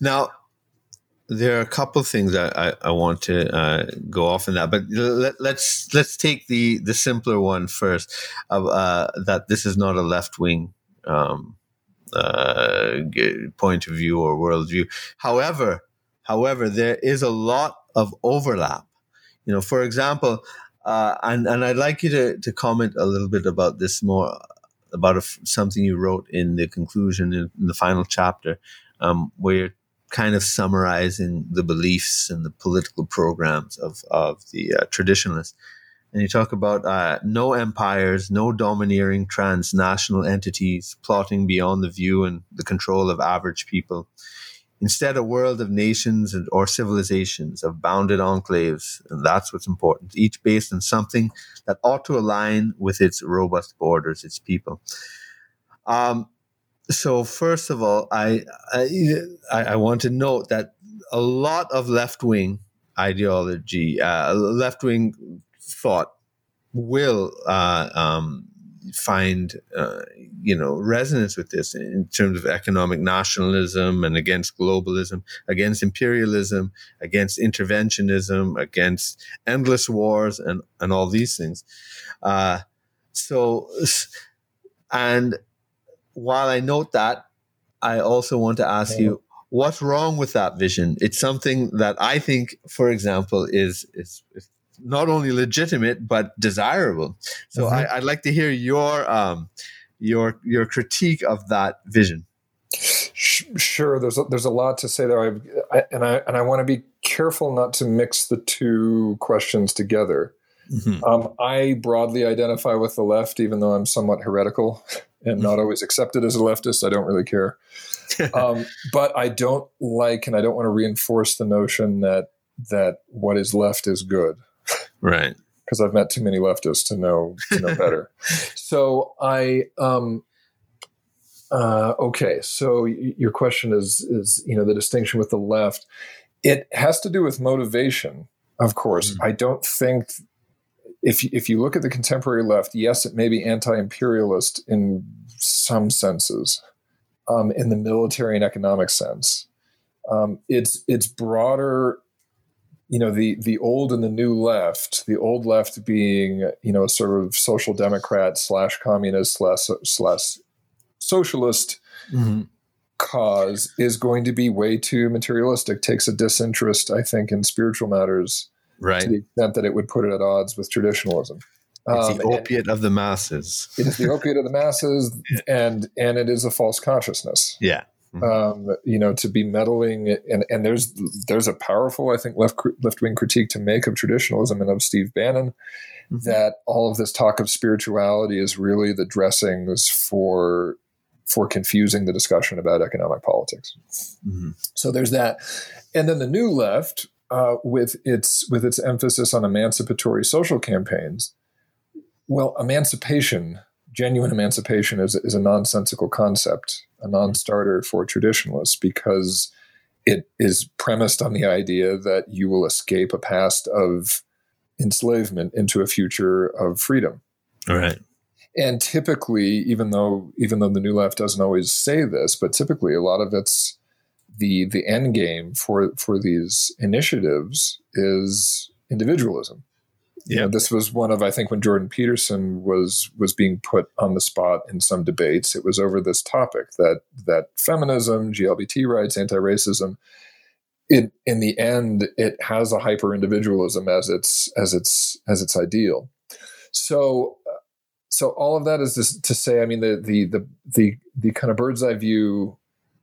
Speaker 2: Now, there are a couple of things I, I, I want to uh, go off in that, but let, us let's, let's take the the simpler one first. Of uh, that this is not a left wing um, uh, point of view or worldview. However, however, there is a lot of overlap. You know, for example, uh, and and I'd like you to to comment a little bit about this more about a, something you wrote in the conclusion in, in the final chapter, um, where kind of summarizing the beliefs and the political programs of, of the uh, traditionalists. And you talk about uh, no empires, no domineering transnational entities plotting beyond the view and the control of average people. Instead, a world of nations and, or civilizations, of bounded enclaves, and that's what's important, each based on something that ought to align with its robust borders, its people. Um, so first of all, I, I, I want to note that a lot of left wing ideology, uh, left wing thought will uh, um, find uh, you know resonance with this in terms of economic nationalism and against globalism, against imperialism, against interventionism, against endless wars, and and all these things. Uh, so, and while I note that, I also want to ask you what's wrong with that vision. It's something that I think, for example, is is, is not only legitimate but desirable. So mm-hmm. I, would like to hear your um, your your critique of that vision.
Speaker 3: Sure, there's a, there's a lot to say there, I, I, and I and I want to be careful not to mix the two questions together. Mm-hmm. Um, I broadly identify with the left, even though I'm somewhat heretical and not mm-hmm. always accepted as a leftist. I don't really care, um, but I don't like, and I don't want to reinforce the notion that that what is left is good
Speaker 2: right?
Speaker 3: Because I've met too many leftists to know to know better. so I um, uh, okay. So y- your question is is you know the distinction with the left. It has to do with motivation, of course. Mm-hmm. I don't think if if you look at the contemporary left, yes, it may be anti-imperialist in some senses, um, in the military and economic sense. Um, it's it's broader you know the the old and the new left the old left being you know sort of social democrat slash communist slash slash socialist mm-hmm. cause is going to be way too materialistic takes a disinterest i think in spiritual matters
Speaker 2: right
Speaker 3: to the extent that it would put it at odds with traditionalism
Speaker 2: it's um, the opiate of the masses
Speaker 3: it is the opiate of the masses and and it is a false consciousness
Speaker 2: yeah
Speaker 3: Mm-hmm. Um, you know, to be meddling, and and there's there's a powerful, I think, left left wing critique to make of traditionalism and of Steve Bannon, mm-hmm. that all of this talk of spirituality is really the dressings for for confusing the discussion about economic politics. Mm-hmm. So there's that, and then the new left, uh, with its with its emphasis on emancipatory social campaigns. Well, emancipation, genuine emancipation, is is a nonsensical concept a non-starter for traditionalists because it is premised on the idea that you will escape a past of enslavement into a future of freedom.
Speaker 2: All right.
Speaker 3: And typically, even though even though the new left doesn't always say this, but typically a lot of it's the the end game for for these initiatives is individualism yeah. You know, this was one of I think when Jordan Peterson was was being put on the spot in some debates, it was over this topic that that feminism, GLBT rights, anti-racism, it in the end it has a hyper individualism as its as its as its ideal. So so all of that is to, to say, I mean the the the the the kind of bird's eye view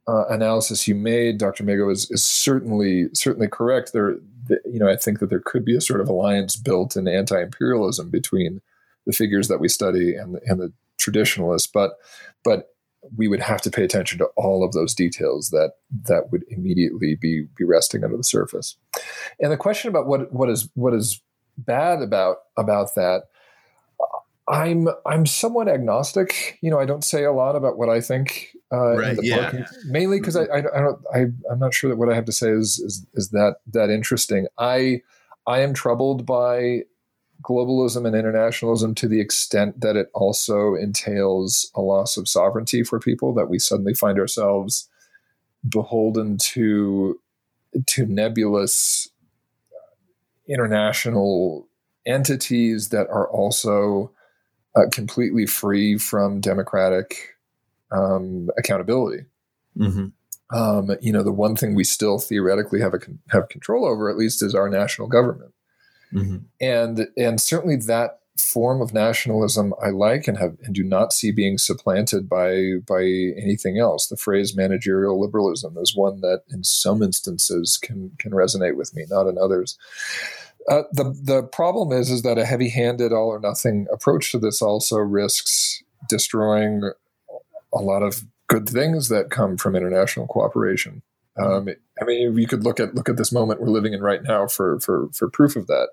Speaker 3: uh, analysis you made, Dr. Meighoo, is, is certainly certainly correct. There, the, you know, I think that there could be a sort of alliance built in anti-imperialism between the figures that we study and and the traditionalists, but but we would have to pay attention to all of those details that that would immediately be be resting under the surface. And the question about what what is what is bad about about that I'm I'm somewhat agnostic. You know, I don't say a lot about what I think uh, right, in the yeah. mainly because I, I, I don't I I'm not sure that what I have to say is is is that that interesting. I I am troubled by globalism and internationalism to the extent that it also entails a loss of sovereignty for people that we suddenly find ourselves beholden to to nebulous international entities that are also uh, completely free from democratic um, accountability. Mm-hmm. Um, you know, the one thing we still theoretically have a have control over, at least, is our national government, mm-hmm. and and certainly that form of nationalism I like and have and do not see being supplanted by by anything else. The phrase managerial liberalism is one that, in some instances, can can resonate with me, not in others. Uh, the the problem is is that a heavy-handed all or nothing approach to this also risks destroying a lot of good things that come from international cooperation. Um, I mean, you could look at look at this moment we're living in right now for for for proof of that.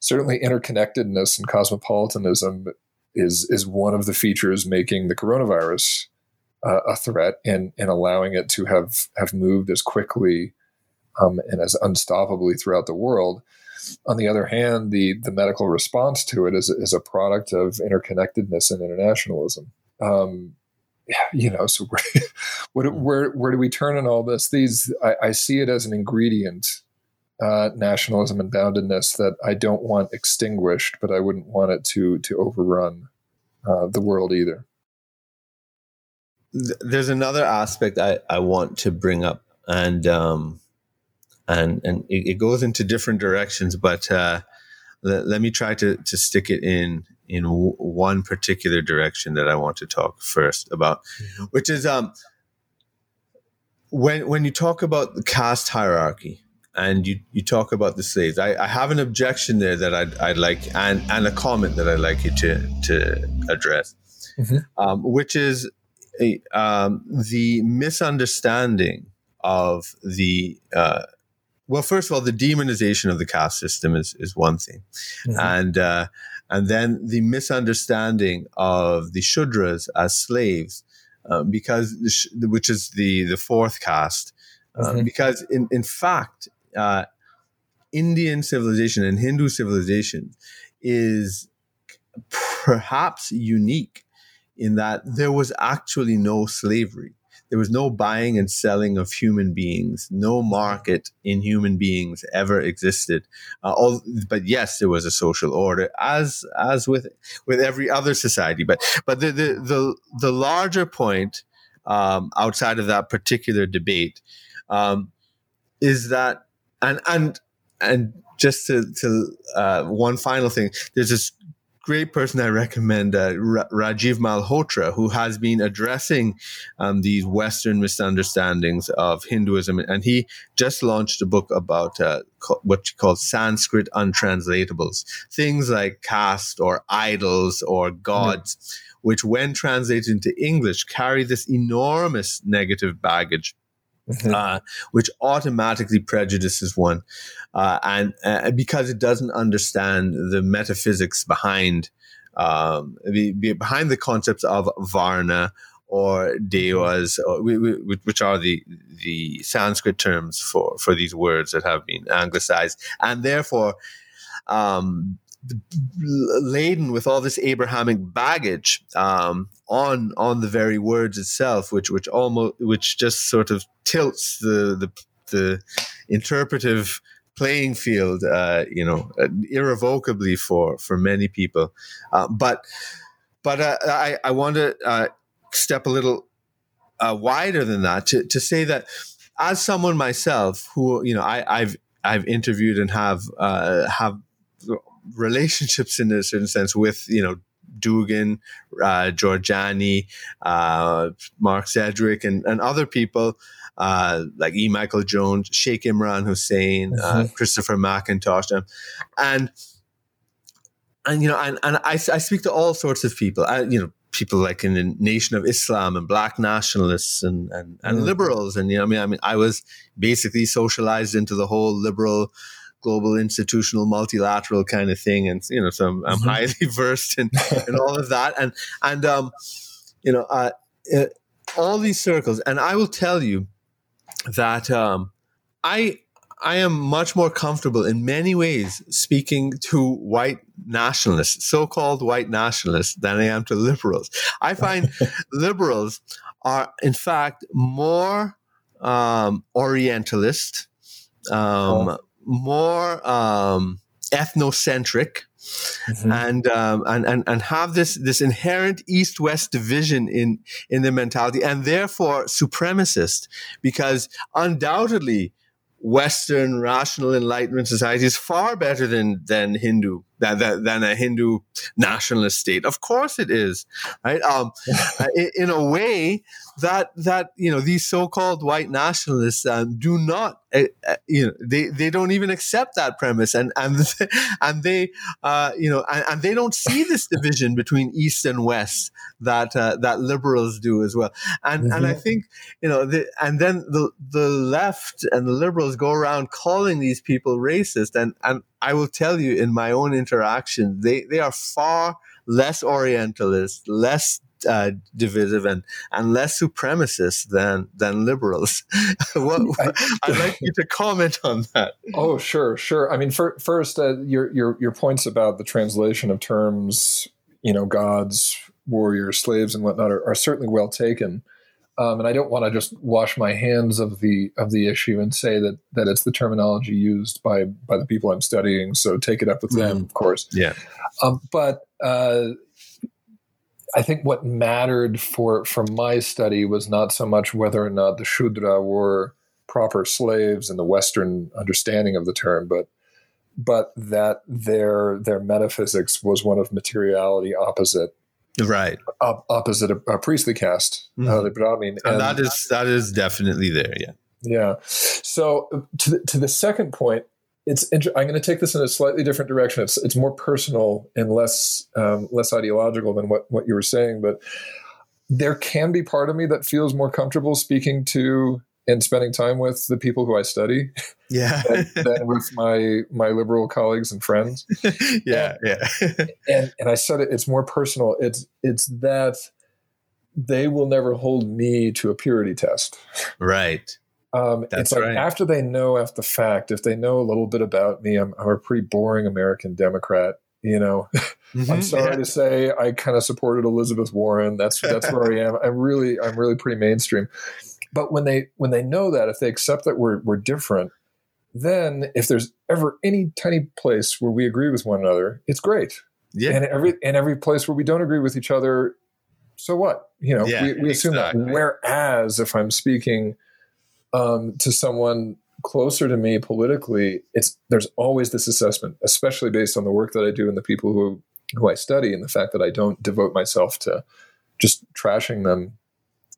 Speaker 3: Certainly, interconnectedness and cosmopolitanism is is one of the features making the coronavirus uh, a threat and and allowing it to have have moved as quickly um, and as unstoppably throughout the world. On the other hand, the the medical response to it is, is a product of interconnectedness and internationalism. Um, you know, so where, where, where, where do we turn in all this? These I, I see it as an ingredient, uh, nationalism and boundedness that I don't want extinguished, but I wouldn't want it to to overrun uh, the world either.
Speaker 2: There's another aspect I, I want to bring up, and um, and and it, it goes into different directions, but uh, let, let me try to to stick it in in w- one particular direction that I want to talk first about, mm-hmm. which is um when when you talk about the caste hierarchy and you, you talk about the slaves, I, I have an objection there that I'd, I'd like and and a comment that I'd like you to to address, mm-hmm. um, which is a, um, the misunderstanding of the uh, well, first of all, the demonization of the caste system is is one thing, mm-hmm. and uh, and then the misunderstanding of the Shudras as slaves, uh, because which is the the fourth caste, uh, mm-hmm. because in in fact, uh, Indian civilization and Hindu civilization is perhaps unique in that there was actually no slavery there was no buying and selling of human beings. No market in human beings ever existed. Uh, all, but yes, there was a social order, as as with with every other society. But but the the the, the larger point um, outside of that particular debate um, is that and and and just to, to uh, one final thing, there's this great person I recommend, uh, Rajiv Malhotra, who has been addressing um, these Western misunderstandings of Hinduism. And he just launched a book about uh, what he calls Sanskrit untranslatables, things like caste or idols or gods, mm which, when translated into English, carry this enormous negative baggage. Mm-hmm. Uh, which automatically prejudices one, uh, and uh, because it doesn't understand the metaphysics behind um, behind the concepts of varna or devas, or, which are the the Sanskrit terms for for these words that have been anglicized, and therefore. Um, laden with all this Abrahamic baggage um, on on the very words itself, which which almost which just sort of tilts the the, the interpretive playing field, uh, you know, uh, irrevocably for for many people. Uh, but but uh, I I want to uh, step a little uh, wider than that to to say that as someone myself who you know I, I've I've interviewed and have have relationships in a certain sense with you know Dugin, uh, Jorjani, uh, Mark Sedgwick, and, and other people uh, like E. Michael Jones, Sheikh Imran Hosein, uh, mm-hmm. Christopher McIntosh, and and you know, and, and I, I speak to all sorts of people. I, you know, people like in the Nation of Islam and Black nationalists and and, and mm-hmm. liberals, and you know, I mean, I mean, I was basically socialized into the whole liberal global institutional multilateral kind of thing and you know so i'm, I'm mm-hmm. highly versed in, in all of that and and um you know uh, uh, all these circles and i will tell you that um i I am much more comfortable in many ways speaking to white nationalists, so-called white nationalists, than I am to liberals. I find liberals are, in fact, more um, Orientalist, um, oh more um, ethnocentric mm-hmm. and, um, and and and have this this inherent east west division in in the mentality and therefore supremacist because undoubtedly Western rational Enlightenment society is far better than than Hindu than, than a Hindu nationalist state. Of course, it is, right? Um, in, a way that that you know these so-called white nationalists um, do not, uh, uh, you know, they they don't even accept that premise, and and and they, uh, you know, and, and, they don't see this division between East and West that uh, that liberals do as well, and mm-hmm. and I mm-hmm. think you know, the, and then the the left and the liberals go around calling these people racist, and and I will tell you in my own interaction, they, they are far less Orientalist, less uh, divisive and and less supremacist than than liberals. what, I'd like you to comment on that.
Speaker 3: Oh, sure, sure. I mean, for, first, uh, your your your points about the translation of terms, you know, gods, warriors, slaves, and whatnot, are, are certainly well taken. Um, and I don't want to just wash my hands of the of the issue and say that that it's the terminology used by by the people I'm studying. So take it up with them, mm. of course.
Speaker 2: Yeah.
Speaker 3: Um, but uh, I think what mattered for for my study was not so much whether or not the Shudra were proper slaves in the Western understanding of the term, but but that their their metaphysics was one of materiality opposite
Speaker 2: right.
Speaker 3: Op- opposite a, a, priestly caste
Speaker 2: mm-hmm. uh, the and, and that is that is definitely there yeah.
Speaker 3: Yeah. So to the, to the second point it's inter- i'm going to take this in a slightly different direction. It's it's more personal and less um, less ideological than what what you were saying but there can be part of me that feels more comfortable speaking to and spending time with the people who I study,
Speaker 2: yeah,
Speaker 3: than, than with my my liberal colleagues and friends.
Speaker 2: yeah,
Speaker 3: and,
Speaker 2: yeah.
Speaker 3: and and I said it. It's more personal. It's it's that they will never hold me to a purity test.
Speaker 2: Right.
Speaker 3: Um, That's it's like right. after they know after the fact, if they know a little bit about me, I'm, I'm a pretty boring American Democrat. You know, mm-hmm, I'm sorry yeah. to say I kind of supported Elizabeth Warren. That's that's where I am. I'm really I'm really pretty mainstream. But when they when they know that, if they accept that we're we're different, then if there's ever any tiny place where we agree with one another, it's great.
Speaker 2: Yeah.
Speaker 3: And every and every place where we don't agree with each other, so what? You know,
Speaker 2: yeah,
Speaker 3: we, we assume exactly. that. Whereas if I'm speaking um, to someone closer to me politically, it's there's always this assessment, especially based on the work that I do and the people who who I study, and the fact that I don't devote myself to just trashing them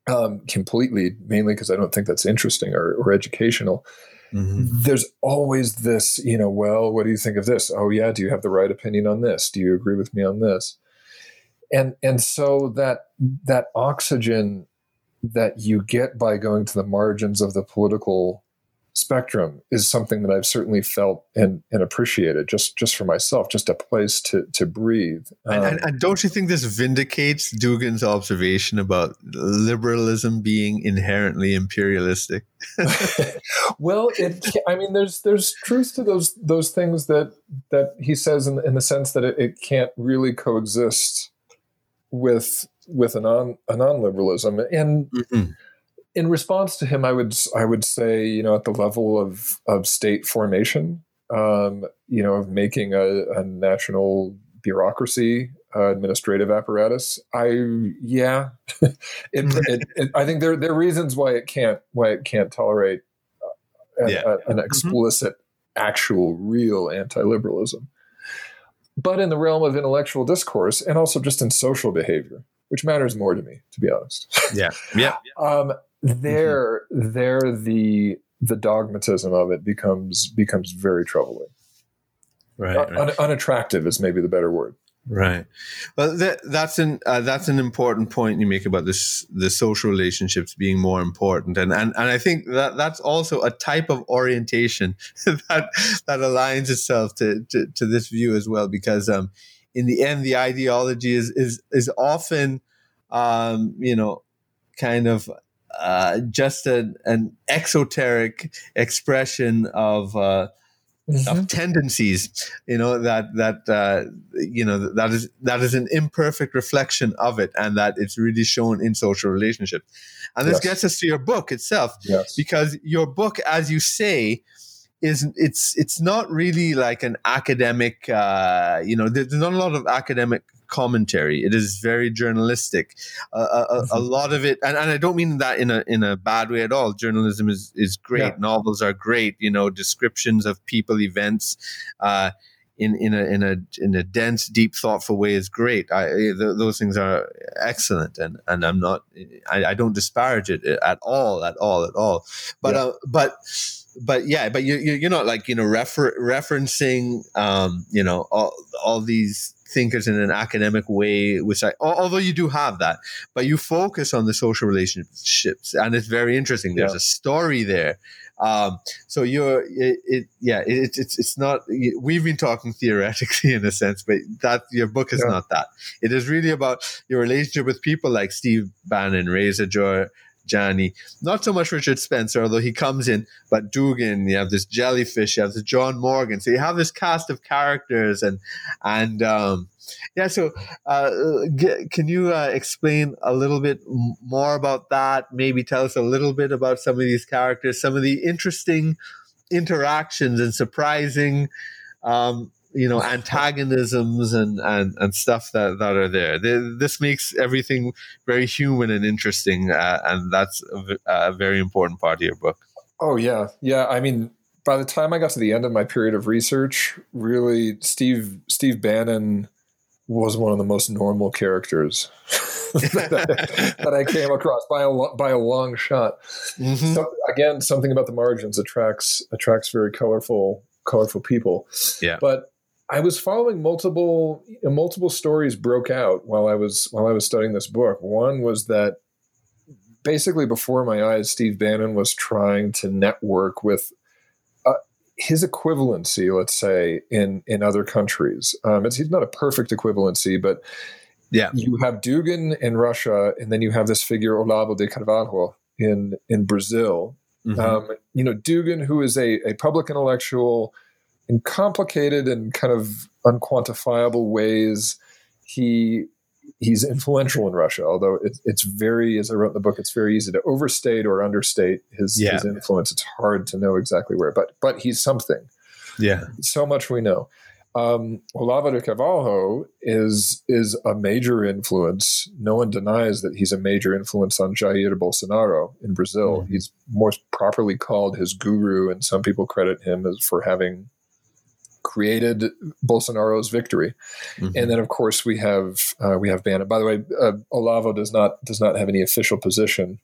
Speaker 3: um, completely, mainly because I don't think that's interesting or, or educational. Mm-hmm. There's always this, you know, well, what do you think of this? Oh, yeah, do you have the right opinion on this? Do you agree with me on this? And and so that that oxygen that you get by going to the margins of the political spectrum is something that I've certainly felt and, and appreciated just just for myself, just a place to to breathe.
Speaker 2: Um, and, and, don't you think this vindicates Dugin's observation about liberalism being inherently imperialistic?
Speaker 3: well, it, I mean, there's there's truth to those those things that that he says in, in the sense that it, it can't really coexist with with a non a non liberalism and. Mm-hmm in response to him, I would I would say you know at the level of of state formation, um, you know, of making a, a national bureaucracy, uh, administrative apparatus. I yeah, it, it, it, I think there there are reasons why it can't why it can't tolerate uh, a, yeah. a, an mm-hmm. explicit, mm-hmm. actual, real anti-liberalism. But in the realm of intellectual discourse, and also just in social behavior, which matters more to me, to be honest.
Speaker 2: Yeah, yeah.
Speaker 3: um, there mm-hmm. there the the dogmatism of it becomes becomes very troubling
Speaker 2: right, uh, right.
Speaker 3: Un, unattractive is maybe the better word
Speaker 2: right well that, that's an uh, that's an important point you make about this the social relationships being more important and and, and i think that that's also a type of orientation that that aligns itself to, to, to this view as well because um in the end the ideology is is is often um you know kind of uh, just a, an exoteric expression of uh, mm-hmm. of tendencies. You know that that uh, you know that is that is an imperfect reflection of it, and that it's really shown in social relationships. And this yes. gets us to your book itself,
Speaker 3: yes.
Speaker 2: because your book, as you say, is it's it's not really like an academic. Uh, you know, there's not a lot of academic commentary. It is very journalistic. Uh, a, a, a, mm-hmm. lot of it, and, and I don't mean that in a in a bad way at all. Journalism is is great. Yeah. Novels are great. You know, descriptions of people, events. Uh, in, in a in a in a dense, deep, thoughtful way is great. I, th- those things are excellent, and and I'm not I, I, don't disparage it at all, at all, at all. But yeah. uh, but but yeah, but you, you are not like you know refer- referencing um, you know all all these thinkers in an academic way, which I, although you do have that, but you focus on the social relationships, and it's very interesting. There's yeah. a story there. Um, so you're, it, it yeah, it, it's it's not. We've been talking theoretically in a sense, but that your book is yeah. not that. It is really about your relationship with people like Steve Bannon, Reza Joy, Johnny. Not so much Richard Spencer, although he comes in, but Dugin, you have this jellyfish, you have this John Morgan. So you have this cast of characters and and um, yeah. So uh, can you uh, explain a little bit more about that? Maybe tell us a little bit about some of these characters, some of the interesting interactions and surprising um, you know antagonisms and and and stuff that that are there. This makes everything very human and interesting, uh, and that's a, a very important part of your book.
Speaker 3: Oh yeah, yeah. I mean, by the time I got to the end of my period of research, really, Steve Steve Bannon was one of the most normal characters that, I, that, I, came across by a by a long shot. Mm-hmm. So, again, something about the margins attracts attracts very colorful colorful people.
Speaker 2: Yeah,
Speaker 3: but I was following multiple multiple stories broke out while I was while I was studying this book. One was that basically before my eyes, Steve Bannon was trying to network with uh, his equivalency, let's say, in in other countries. Um, it's he's not a perfect equivalency, but
Speaker 2: yeah,
Speaker 3: you have Dugin in Russia, and then you have this figure Olavo de Carvalho in in Brazil. Mm-hmm. Um, you know, Dugin, who is a, a public intellectual in complicated and kind of unquantifiable ways. He he's influential in Russia, although it, it's very, as I wrote in the book, it's very easy to overstate or understate his, yeah. his influence. It's hard to know exactly where, but but he's something.
Speaker 2: Yeah,
Speaker 3: so much we know. Um, Olavo de Carvalho is is a major influence. No one denies that he's a major influence on Jair Bolsonaro in Brazil. Mm-hmm. He's more properly called his guru, and some people credit him as for having created Bolsonaro's victory. Mm-hmm. And then, of course, we have uh, we have Bannon. By the way, uh, Olavo does not does not have any official position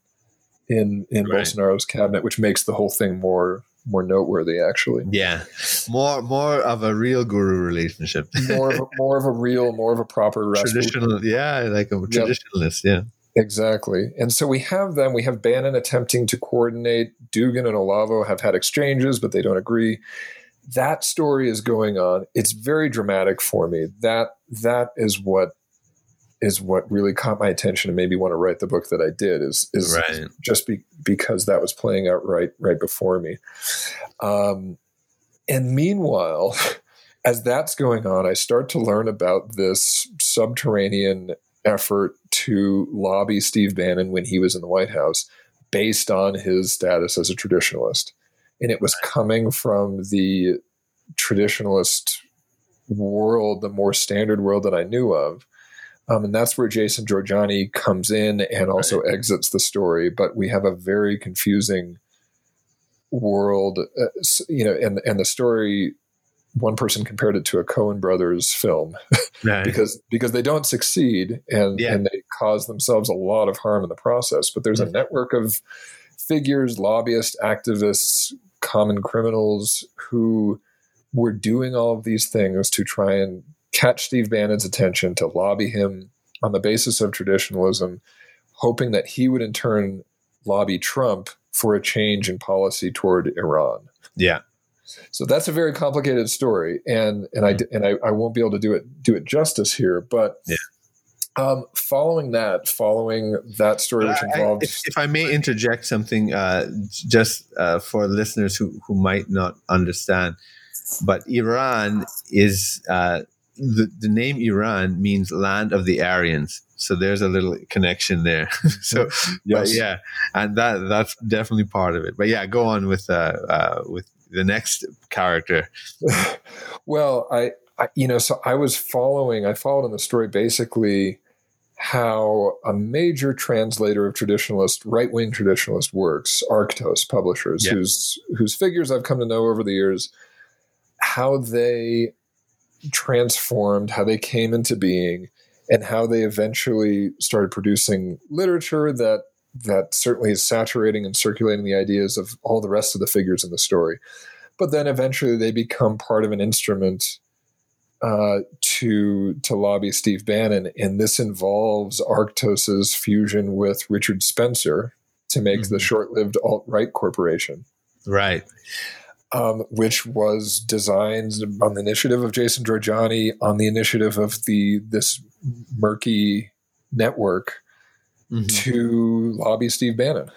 Speaker 3: in in right. Bolsonaro's cabinet, which makes the whole thing more more noteworthy. Actually,
Speaker 2: yeah, more more of a real guru relationship.
Speaker 3: more of a, more of a real, more of a proper
Speaker 2: traditional. Yeah, like a traditionalist. Yep. Yeah.
Speaker 3: Exactly. And so we have them. We have Bannon attempting to coordinate. Dugin and Olavo have had exchanges, but they don't agree that story is going on. It's very dramatic for me. That that is what is what really caught my attention and made me want to write the book that I did. Is is right. just be, because that was playing out right right before me. Um, and meanwhile, as that's going on, I start to learn about this subterranean effort to lobby Steve Bannon when he was in the White House, based on his status as a traditionalist and it was coming from the traditionalist world, the more standard world that I knew of. Um, and that's where Jason Jorjani comes in and also right. exits the story. But we have a very confusing world, uh, you know, and and the story. One person compared it to a Coen Brothers film right. because because they don't succeed and yeah. and they cause themselves a lot of harm in the process. But there's mm-hmm. a network of figures, lobbyists, activists, common criminals who were doing all of these things to try and catch Steve Bannon's attention, to lobby him on the basis of traditionalism, hoping that he would in turn lobby Trump for a change in policy toward Iran.
Speaker 2: Yeah.
Speaker 3: So that's a very complicated story, and and I mm-hmm. and I, I won't be able to do it do it justice here. But
Speaker 2: yeah.
Speaker 3: Um, following that, following that story, which involves.
Speaker 2: If, if, I may interject something, uh, just uh, for listeners who, who might not understand, but Iran is uh, the, the name Iran means land of the Aryans. So there's a little connection there. so yes. yeah, and that that's definitely part of it. But yeah, go on with uh, uh, with the next character.
Speaker 3: well, I, I, you know, so I was following. I followed in the story basically how a major translator of traditionalist, right wing traditionalist works, Arktos Publishers, yeah. whose whose figures I've come to know over the years, how they transformed, how they came into being, and how they eventually started producing literature that that certainly is saturating and circulating the ideas of all the rest of the figures in the story. But then eventually they become part of an instrument uh, to to lobby Steve Bannon, and this involves Arktos's fusion with Richard Spencer to make mm-hmm. the short-lived alt right corporation,
Speaker 2: right?
Speaker 3: Um, which was designed on the initiative of Jason Jorjani, on the initiative of the this murky network mm-hmm. to lobby Steve Bannon.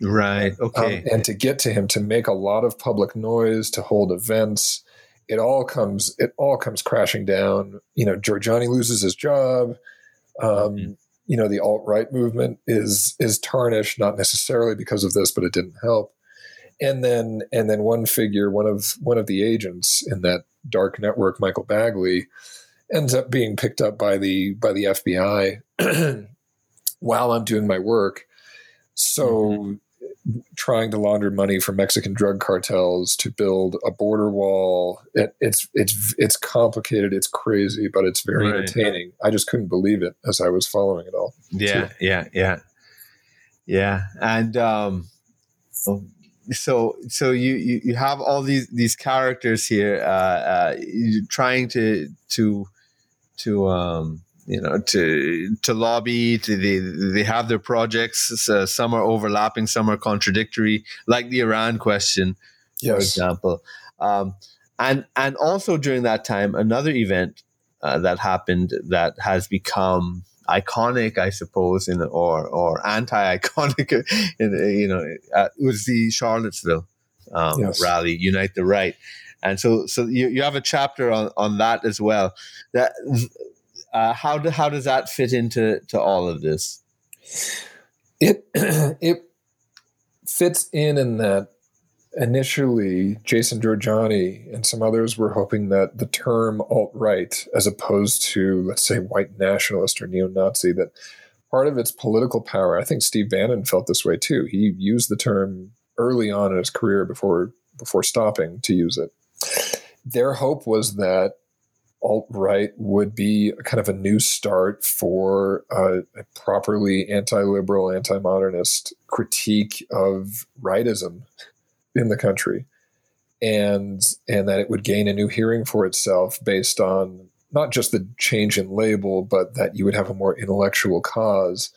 Speaker 2: Right. Um, okay.
Speaker 3: Um, and to get to him to make a lot of public noise, to hold events, it all comes it all comes crashing down. You know, Jorjani loses his job. Um, mm-hmm. You know, the alt right movement is is tarnished, not necessarily because of this, but it didn't help. And then and then one figure, one of one of the agents in that dark network, Michael Bagley, ends up being picked up by the by the FBI while I'm doing my work. So mm-hmm trying to launder money from Mexican drug cartels to build a border wall. It, it's it's it's complicated. It's crazy, but it's very right. entertaining. I just couldn't believe it as I was following it all.
Speaker 2: Yeah, too. yeah, yeah, yeah. And um, so so you, you you have all these these characters here, uh, uh, trying to to to um you know to to lobby to they they have their projects uh, some are overlapping some are contradictory like the iran question yes. for example um, and and also during that time another event uh, that happened that has become iconic i suppose in or or anti-iconic in you know uh, it was the charlottesville um, yes. rally unite the right and so so you, you have a chapter on, on that as well that uh, how do, how does that fit into to all of this?
Speaker 3: It it fits in in that initially Jason Jorjani and some others were hoping that the term alt right, as opposed to let's say white nationalist or neo Nazi, that part of its political power. I think Steve Bannon felt this way too. He used the term early on in his career before before stopping to use it. Their hope was that alt right would be kind of a new start for a properly anti liberal, anti modernist critique of rightism in the country. And, and that it would gain a new hearing for itself based on not just the change in label, but that you would have a more intellectual cause.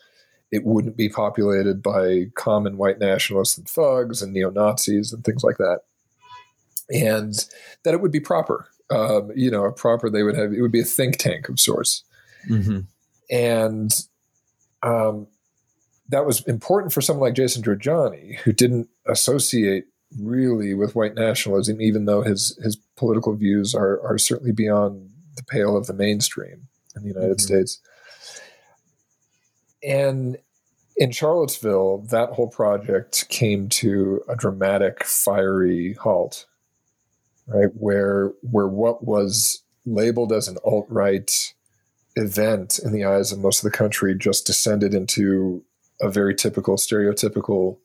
Speaker 3: It wouldn't be populated by common white nationalists and thugs and neo Nazis and things like that. And that it would be proper um, you know, a proper, they would have, it would be a think tank of sorts. Mm-hmm. And um, that was important for someone like Jason Jorjani, who didn't associate really with white nationalism, even though his, his political views are, are certainly beyond the pale of the mainstream in the United mm-hmm. States. And in Charlottesville, that whole project came to a dramatic, fiery halt right? Where where what was labeled as an alt right event in the eyes of most of the country just descended into a very typical, stereotypical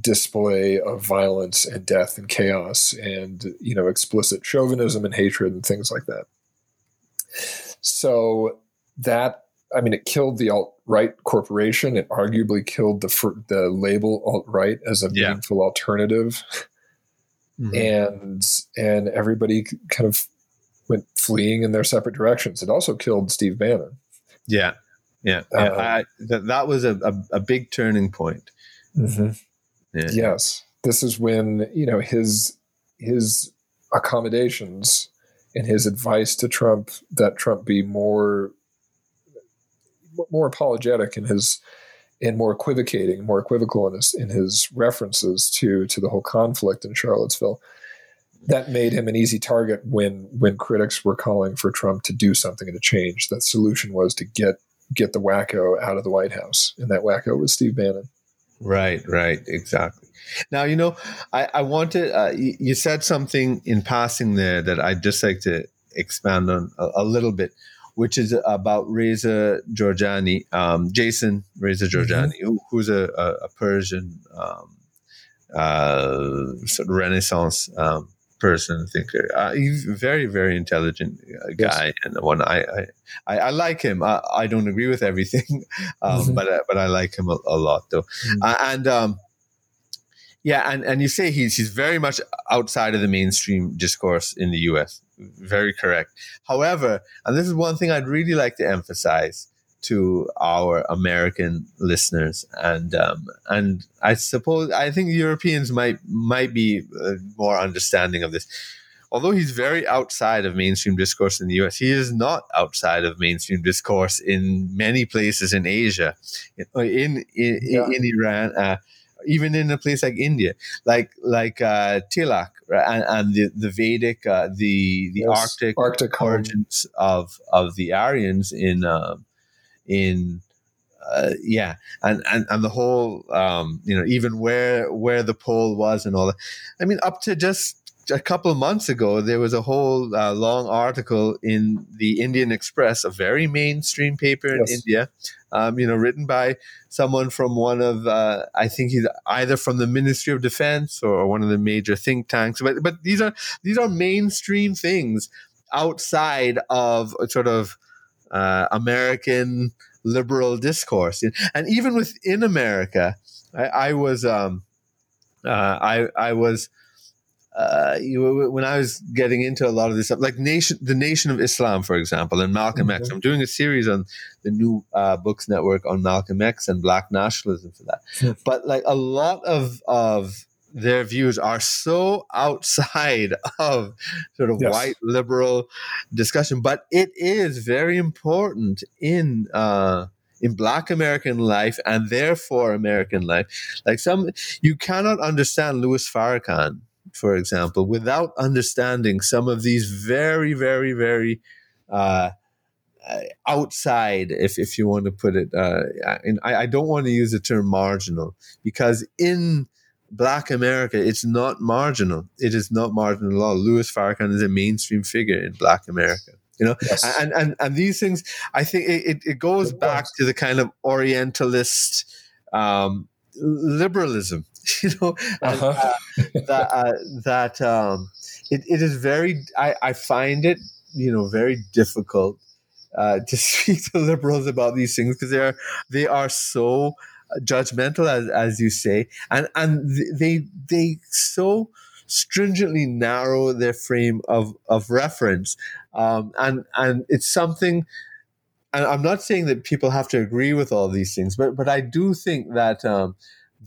Speaker 3: display of violence and death and chaos and you know explicit chauvinism and hatred and things like that. So that I mean, it killed the alt right corporation. It arguably killed the the label alt right as a yeah. meaningful alternative mm-hmm. and and everybody kind of went fleeing in their separate directions. It also killed Steve Bannon.
Speaker 2: Yeah, yeah, uh, I, that, that was a, a, a, big turning point.
Speaker 3: Mm-hmm. Yeah. Yes, this is when you know his his accommodations and his advice to Trump that Trump be more more apologetic in his and more equivocating, more equivocal in his in his references to to the whole conflict in Charlottesville. That made him an easy target when when critics were calling for Trump to do something and to change. That solution was to get get the wacko out of the White House, and that wacko was Steve Bannon.
Speaker 2: Right, right, exactly. Now you know, I, I wanted uh, you, said something in passing there that I'd just like to expand on a, a little bit which is about Reza Jorjani, um, Jason Reza. Jorjani, mm-hmm. who's a, a, a Persian um, uh, sort of Renaissance um, person, thinker. Uh, he's a very, very intelligent uh, guy, yes. and one I, I, I, like him. I, I, don't agree with everything, um, mm-hmm. but uh, but I like him a, a lot, though. Mm-hmm. Uh, and um, yeah, and, and you say he's he's very much outside of the mainstream discourse in the U.S. very correct. However, and this is one thing I'd really like to emphasize to our American listeners, and um, and I suppose I think Europeans might might be uh, more understanding of this. Although he's very outside of mainstream discourse in the U.S., he is not outside of mainstream discourse in many places in Asia, in in, in, yeah. in Iran. Uh, even in a place like India, like like uh, Tilak and, and the the Vedic, uh, the the yes, Arctic,
Speaker 3: Arctic
Speaker 2: origins of of the Aryans in um, in uh, yeah, and, and and the whole um, you know even where where the pole was and all that. I mean, up to just a couple months ago, there was a whole uh, long article in the Indian Express, a very mainstream paper in yes. India, um, you know, written by someone from one of, uh, I think he's either from the Ministry of Defense or one of the major think tanks. But but these are these are mainstream things outside of sort of uh, American liberal discourse, and even within America, I, I was um, uh, I I was uh, you, when I was getting into a lot of this stuff, like nation, the Nation of Islam, for example, and Malcolm mm-hmm. X. I'm doing a series on the new uh, books network on Malcolm X and Black nationalism for that. Yeah. But like a lot of of their views are so outside of sort of yes. white liberal discussion, but it is very important in. Uh, in black American life and therefore American life. Like some, you cannot understand Louis Farrakhan for example, without understanding some of these very, very, very uh, uh, outside, if, if you want to put it, uh, and I, I don't want to use the term marginal because in Black America, it's not marginal. It is not marginal at all. Louis Farrakhan is a mainstream figure in Black America. You know, yes. and, and and these things, I think it, it goes back to the kind of Orientalist um, liberalism you know uh-huh. uh, that uh, that um, it, it is very I, I find it you know very difficult uh, to speak to liberals about these things because they are they are so judgmental as as you say and and they they so stringently narrow their frame of of reference um, and and it's something and I'm not saying that people have to agree with all these things, but but I do think that um,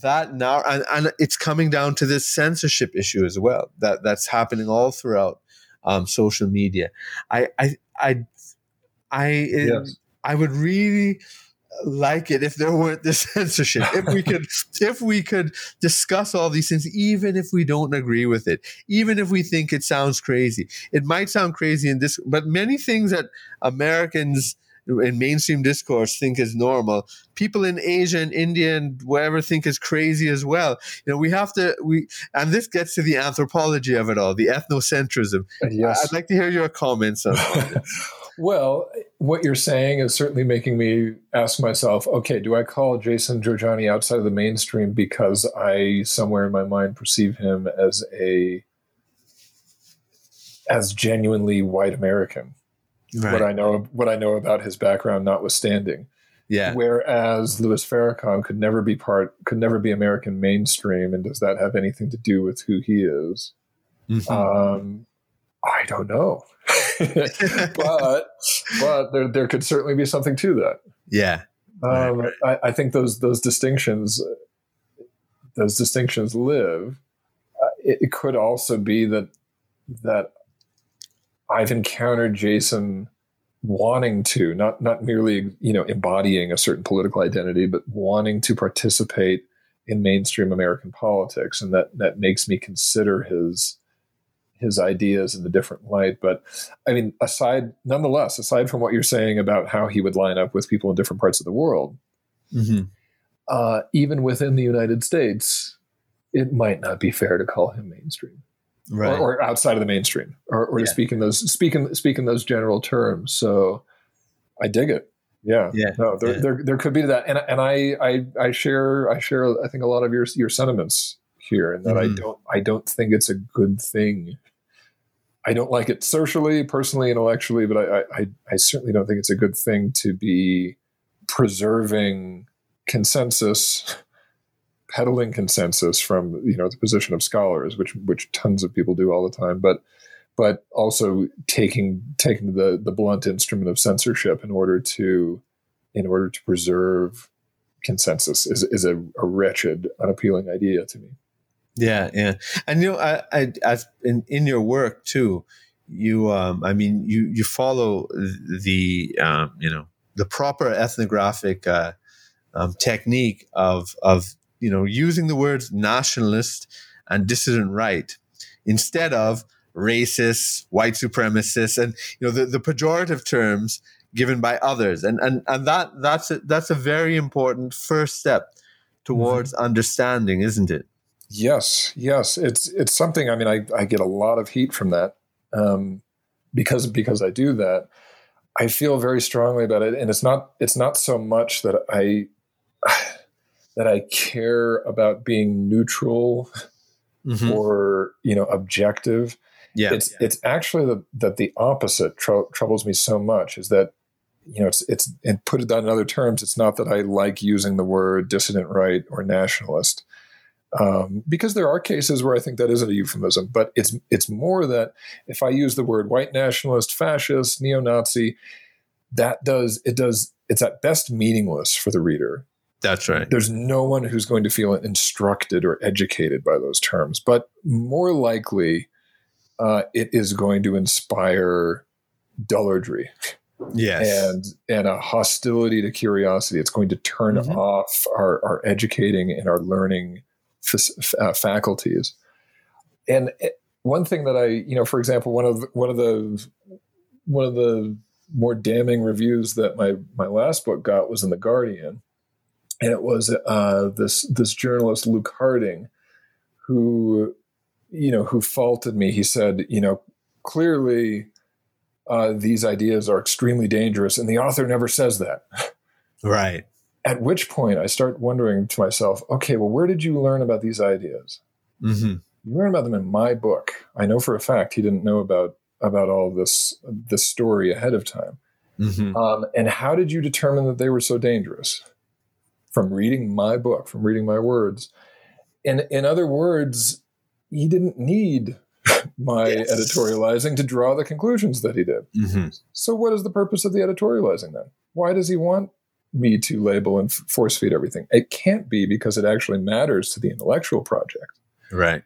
Speaker 2: that now and, and it's coming down to this censorship issue as well that that's happening all throughout um, social media. I I I I yes. I would really like it if there weren't this censorship. If we could if we could discuss all these things, even if we don't agree with it, even if we think it sounds crazy. It might sound crazy in this, but many things that Americans in mainstream discourse think is normal. People in Asia and India and wherever think is crazy as well. You know, we have to we and this gets to the anthropology of it all, the ethnocentrism. Uh, yes. I'd like to hear your comments on
Speaker 3: Well, what you're saying is certainly making me ask myself, okay, do I call Jason Jorjani outside of the mainstream because I somewhere in my mind perceive him as a as genuinely white American? Right. what I know what I know about his background, notwithstanding.
Speaker 2: Yeah.
Speaker 3: Whereas Louis Farrakhan could never be part, could never be American mainstream, and does that have anything to do with who he is? Mm-hmm. Um, I don't know, but but there there could certainly be something to that.
Speaker 2: Yeah.
Speaker 3: Um, right, right. I, I, think those those distinctions those distinctions live. Uh, it, it could also be that that I've encountered Jason wanting to not not merely you know embodying a certain political identity, but wanting to participate in mainstream American politics, and that that makes me consider his his ideas in a different light. But I mean, aside, nonetheless, aside from what you're saying about how he would line up with people in different parts of the world, mm-hmm. uh, even within the United States, it might not be fair to call him mainstream right. or, or, outside of the mainstream, or, or yeah. to speak in those speak in, speak in those general terms. So I dig it. Yeah,
Speaker 2: yeah.
Speaker 3: No, there,
Speaker 2: yeah.
Speaker 3: there, there could be to that, and and I, I, I share, I share, I think a lot of your your sentiments here, and that mm-hmm. I don't, I don't think it's a good thing. I don't like it socially, personally, intellectually, but I, I, I certainly don't think it's a good thing to be preserving consensus peddling consensus from you know the position of scholars, which which tons of people do all the time. But but also taking taking the the blunt instrument of censorship in order to in order to preserve consensus is is a, a wretched, unappealing idea to me.
Speaker 2: Yeah, yeah, and you know, I, I, as in in your work too, you, um, I mean, you you follow the, um, you know, the proper ethnographic uh, um, technique of of you know using the words nationalist and dissident right instead of racist, white supremacist, and you know the, the pejorative terms given by others, and and and that that's a, that's a very important first step towards mm-hmm. understanding, isn't it?
Speaker 3: Yes, yes, it's it's something. I mean, I I get a lot of heat from that um, because because I do that. I feel very strongly about it, and it's not it's not so much that I that I care about being neutral mm-hmm. or you know objective.
Speaker 2: Yeah,
Speaker 3: it's it's actually the, that the opposite tr- troubles me so much is that you know it's it's and put it in other terms. It's not that I like using the word dissident right or nationalist. Um, because there are cases where I think that isn't a euphemism, but it's it's more that if I use the word white nationalist, fascist, neo-Nazi, that does it does it's at best meaningless for the reader.
Speaker 2: That's right.
Speaker 3: There's no one who's going to feel instructed or educated by those terms, but more likely, uh, it is going to inspire dullardry.
Speaker 2: Yes.
Speaker 3: And and a hostility to curiosity. It's going to turn mm-hmm. off our, our educating and our learning f- uh, faculties. And one thing that I, you know, for example, one of one of the one of the more damning reviews that my my last book got was in the Guardian, and it was uh, this this journalist Luke Harding, who you know who faulted me. He said, you know, clearly uh, these ideas are extremely dangerous, and the author never says that.
Speaker 2: Right.
Speaker 3: At which point, I start wondering to myself, okay, well, where did you learn about these ideas? Mm-hmm. You learned about them in my book. I know for a fact he didn't know about about all this this story ahead of time. Mm-hmm. Um, and how did you determine that they were so dangerous? From reading my book, from reading my words. And in other words, he didn't need my yes. editorializing to draw the conclusions that he did. Mm-hmm. So, what is the purpose of the editorializing then? Why does he want me to label and force feed everything? It can't be because it actually matters to the intellectual project.
Speaker 2: Right.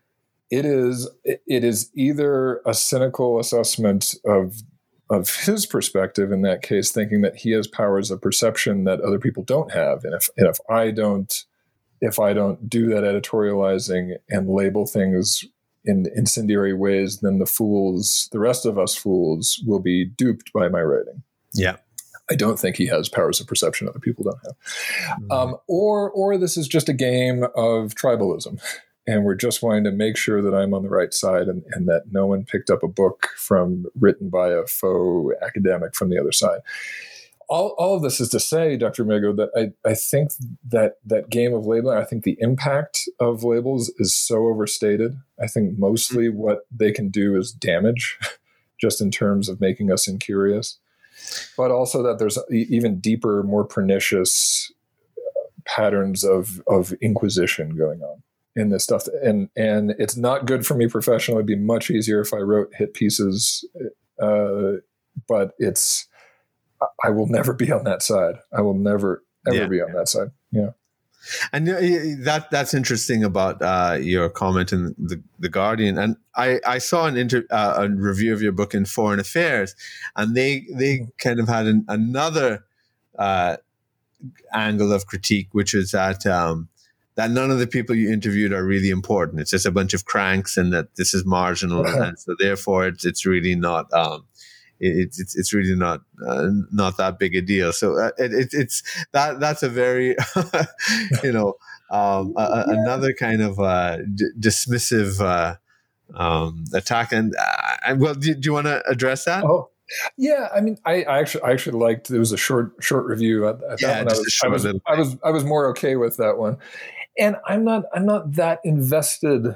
Speaker 3: It is. It is either a cynical assessment of of his perspective in that case, thinking that he has powers of perception that other people don't have, and if and if I don't if I don't do that editorializing and label things in incendiary ways, then the fools, the rest of us fools, will be duped by my writing.
Speaker 2: Yeah.
Speaker 3: I don't think he has powers of perception other people don't have. Mm-hmm. Um, or, or this is just a game of tribalism and we're just wanting to make sure that I'm on the right side and, and, that no one picked up a book from written by a faux academic from the other side. All, all of this is to say, Dr. Meighoo, that I, I think that that game of labeling, I think the impact of labels is so overstated. I think mostly mm-hmm. what they can do is damage, just in terms of making us incurious, but also that there's even deeper, more pernicious uh, patterns of, of inquisition going on in this stuff and and it's not good for me professionally it'd be much easier if i wrote hit pieces uh, but it's i will never be on that side i will never ever yeah. be on that side yeah
Speaker 2: and that that's interesting about uh, your comment in the, the Guardian. And I, I saw an inter, uh, a review of your book in Foreign Affairs, and they they mm-hmm. kind of had an, another uh, angle of critique, which is that um, that none of the people you interviewed are really important. It's just a bunch of cranks, and that this is marginal, and so therefore it's it's really not. Um, it's it's it's really not uh, not that big a deal. So uh, it, it, it's that that's a very you know um, a, yeah. another kind of uh, d- dismissive uh, um, attack. And uh, well, do, do you want to address that?
Speaker 3: Oh. Yeah, I mean, I, I, actually I actually liked. There was a short short review at, at yeah, that one. I was, I was, I was I was more okay with that one and I'm not I'm not that invested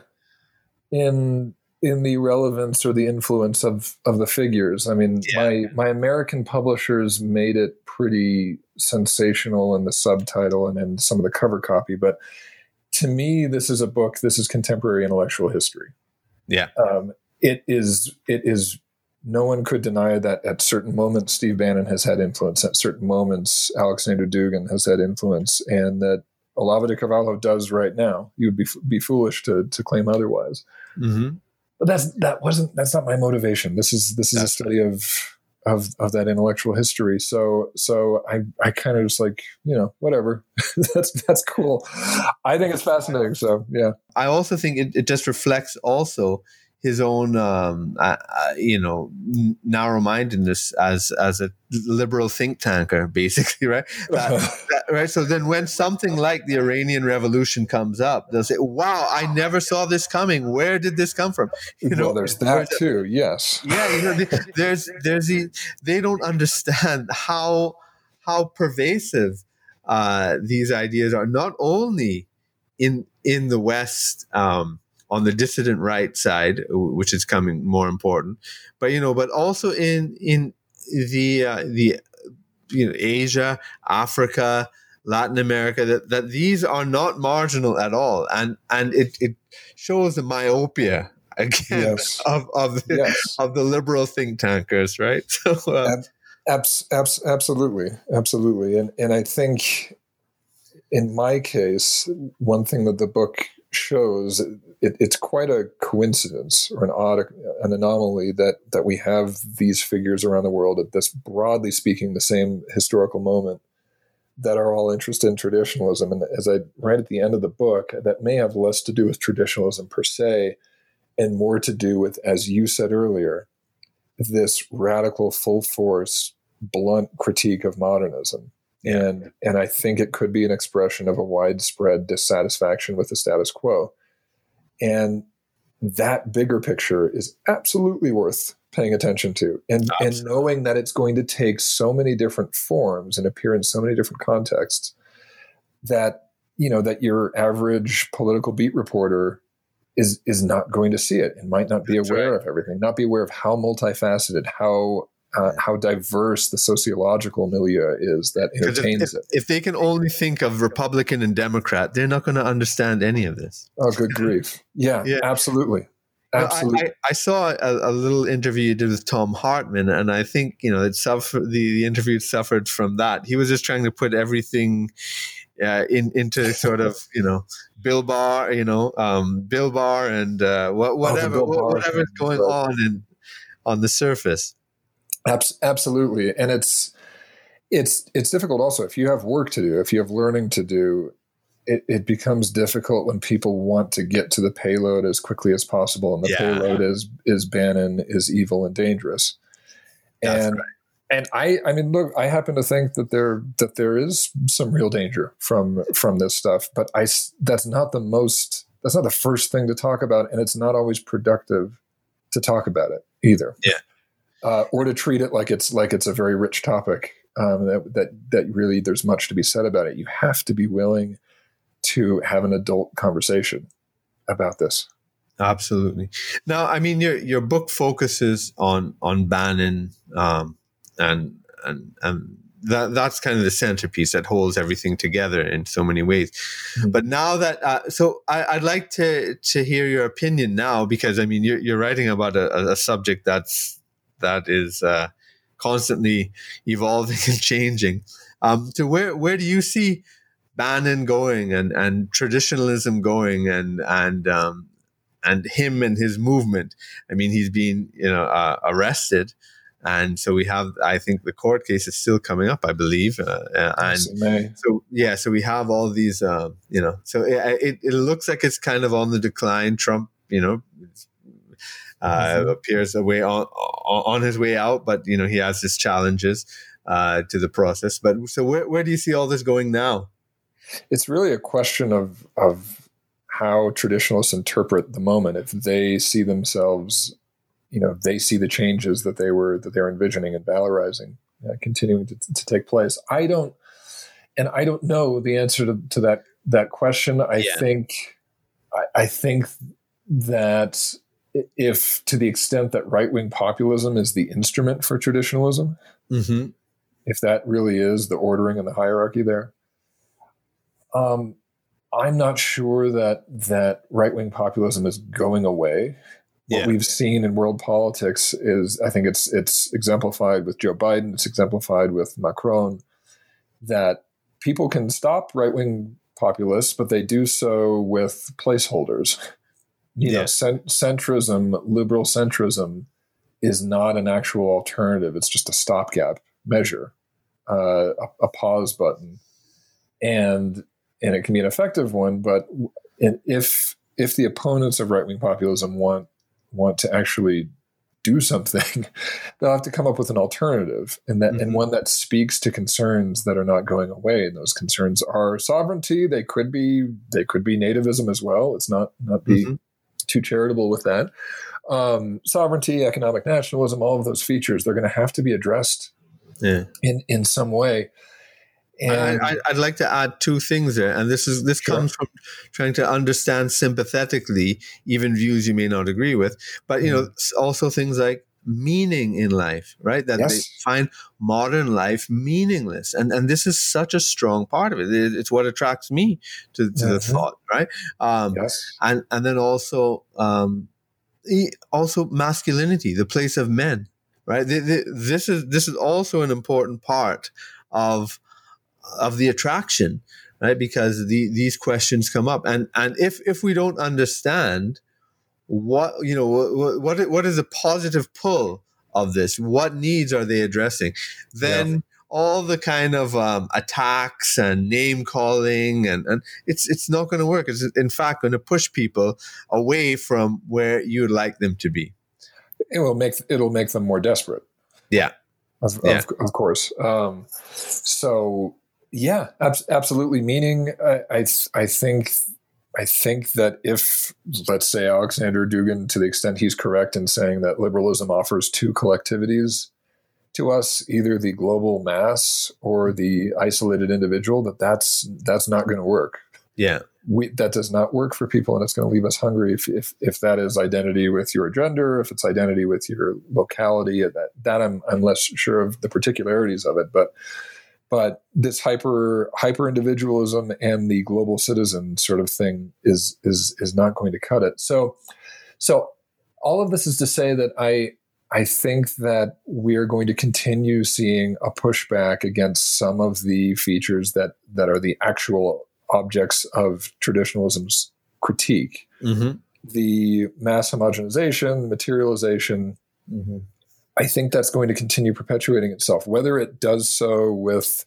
Speaker 3: in in the relevance or the influence of of the figures. I mean, yeah. my my American publishers made it pretty sensational in the subtitle and in some of the cover copy, but to me, this is a book. This is contemporary intellectual history.
Speaker 2: Yeah.
Speaker 3: Um, it is it is no one could deny that at certain moments Steve Bannon has had influence. At certain moments, Alexander Dugin has had influence, and that Olavo de Carvalho does right now. You would be be foolish to to claim otherwise. Mm-hmm. But that's that wasn't that's not my motivation. This is this is that's a study of of of that intellectual history. So so I I kind of just like you know whatever. that's that's cool. I think it's fascinating. So yeah.
Speaker 2: I also think it, it just reflects also his own um, uh, uh, you know narrow-mindedness as as a liberal think tanker basically right? That, that, right? So then when something like the iranian revolution comes up they'll say wow i never saw this coming. Where did this come from?
Speaker 3: You know well, there's that too yes.
Speaker 2: Yeah you know there's there's the, they don't understand how how pervasive uh, these ideas are. Not only in in the west um, on the dissident right side, which is coming more important. But you know, but also in in the uh, the you know Asia, Africa, Latin America, that, that these are not marginal at all, and and it, it shows the myopia again yes. of of the, yes. of the liberal think tankers, right? So. Uh,
Speaker 3: Ab- abs- abs- absolutely, absolutely, and and I think in my case, one thing that the book shows it, it's quite a coincidence or an odd an anomaly that that we have these figures around the world at this broadly speaking the same historical moment that are all interested in traditionalism. And as i write at the end of the book that may have less to do with traditionalism per se and more to do with as you said earlier this radical full force blunt critique of modernism. And and I think it could be an expression of a widespread dissatisfaction with the status quo. And that bigger picture is absolutely worth paying attention to and, and knowing that it's going to take so many different forms and appear in so many different contexts that you know that your average political beat reporter is is not going to see it and might not be That's aware right. of everything not be aware of how multifaceted how uh, how diverse the sociological milieu is that entertains
Speaker 2: if,
Speaker 3: it.
Speaker 2: If they can only think of Republican and Democrat, they're not going to understand any of this.
Speaker 3: Oh, good grief! Yeah, yeah. absolutely. Absolutely.
Speaker 2: I, I, saw a, a, little interview you did with Thom Hartmann, and I think you know it suffered. The, the interview suffered from that. He was just trying to put everything uh, in into sort of you know Bill Barr, you know um, Bill Barr, and uh, what, whatever oh, whatever's going on in, on the surface.
Speaker 3: Absolutely, and it's it's it's difficult also if you have work to do, if you have learning to do. It, it becomes difficult when people want to get to the payload as quickly as possible, and the yeah. payload is is Bannon is evil and dangerous. That's and right and I, I mean, look, I happen to think that there that there is some real danger from from this stuff, but I that's not the most that's not the first thing to talk about, and it's not always productive to talk about it either.
Speaker 2: Yeah,
Speaker 3: uh, or to treat it like it's like it's a very rich topic um, that that that really there's much to be said about it. You have to be willing to have an adult conversation about this.
Speaker 2: Absolutely. Now, I mean, your your book focuses on on Bannon. Um, and and and that that's kind of the centerpiece that holds everything together in so many ways. Mm-hmm. But now that uh, so I, would like to to hear your opinion now because I mean you're you're writing about a, a subject that's that is uh, constantly evolving and changing. Um, so where where do you see Bannon going and and traditionalism going and and um, and him and his movement? I mean he's been you know uh, arrested. And so we have, I think the court case is still coming up, I believe. Uh, uh and so, yeah, so we have all these, uh, you know, so it, it, it, looks like it's kind of on the decline. Trump, you know, uh, mm-hmm. appears a way on, on his way out, but, you know, he has his challenges uh, to the process. But so where, where do you see all this going now?
Speaker 3: It's really a question of, of how traditionalists interpret the moment. If they see themselves you know they see the changes that they were that they're envisioning and valorizing uh, continuing to, to, take place i don't and i don't know the answer to, to that that question i yeah. think I, I, think that if to the extent that right-wing populism is the instrument for traditionalism mm-hmm. if that really is the ordering and the hierarchy there um, i'm not sure that that right-wing populism is going away What yeah. we've seen in world politics is, I think it's it's exemplified with Joe Biden. It's exemplified with Macron that people can stop right wing populists, but they do so with placeholders. You yeah. know, cent- centrism, liberal centrism, is not an actual alternative. It's just a stopgap measure, uh, a, a, pause button, and and it can be an effective one. But if if the opponents of right wing populism want want to actually do something, they'll have to come up with an alternative, and that mm-hmm. and one that speaks to concerns that are not going away. And those concerns are sovereignty. They could be they could be nativism as well. It's not not be mm-hmm. Too charitable with that. Um, sovereignty, economic nationalism, all of those features, they're going to have to be addressed yeah. in in some way.
Speaker 2: And I, would like to add two things there, and this is this sure. comes from trying to understand sympathetically even views you may not agree with, but you mm. know also things like meaning in life, right? That yes. they find modern life meaningless, and and this is such a strong part of it. It's what attracts me to, to mm-hmm. the thought, right? Um, yes, and and then also um, also masculinity, the place of men, right? This is this is also an important part of of the attraction, right? Because the, these questions come up, and and if if we don't understand what you know what what, what is the positive pull of this, what needs are they addressing, then. Yeah. All the kind of um, attacks and name calling, and, and it's it's not going to work. It's in fact going to push people away from where you'd like them to be.
Speaker 3: It will make it'll make them more desperate.
Speaker 2: Yeah,
Speaker 3: of, yeah. of, of course. Um, so yeah, ab- absolutely. Meaning, I, I, I think, I think that if, let's say, Alexander Dugin, to the extent he's correct in saying that liberalism offers two collectivities to us, either the global mass or the isolated individual, that that's that's not going to work.
Speaker 2: Yeah,
Speaker 3: we, that does not work for people, and it's going to leave us hungry. If, if if that is identity with your gender, if it's identity with your locality, that that I'm I'm less sure of the particularities of it, but but this hyper hyper individualism and the global citizen sort of thing is is is not going to cut it. So so all of this is to say that I I think that we're going to continue seeing a pushback against some of the features that that are the actual objects of traditionalism's critique. Mm-hmm. The mass homogenization, materialization, mm-hmm. I think that's going to continue perpetuating itself. Whether it does so with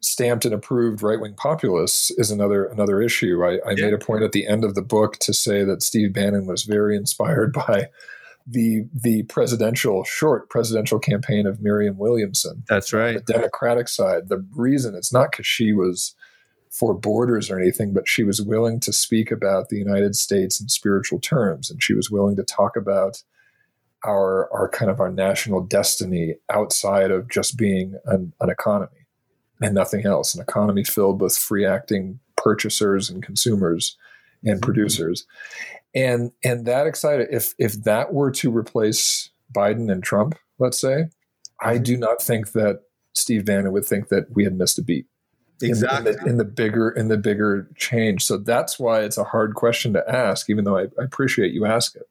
Speaker 3: stamped and approved right wing populists is another another issue. I, I yeah. made a point at the end of the book to say that Steve Bannon was very inspired by the the presidential short presidential campaign of Marianne Williamson.
Speaker 2: That's right.
Speaker 3: The Democratic side. The reason it's not because she was for borders or anything, but she was willing to speak about the United States in spiritual terms, and she was willing to talk about our our kind of our national destiny outside of just being an, an economy and nothing else. An economy filled with free acting purchasers and consumers and mm-hmm. producers. And and that excited if if that were to replace biden and trump let's say i mm-hmm. do not think that steve bannon would think that we had missed a beat
Speaker 2: exactly
Speaker 3: in the, in the, bigger in the bigger change. So that's why it's a hard question to ask even though I, I appreciate you ask it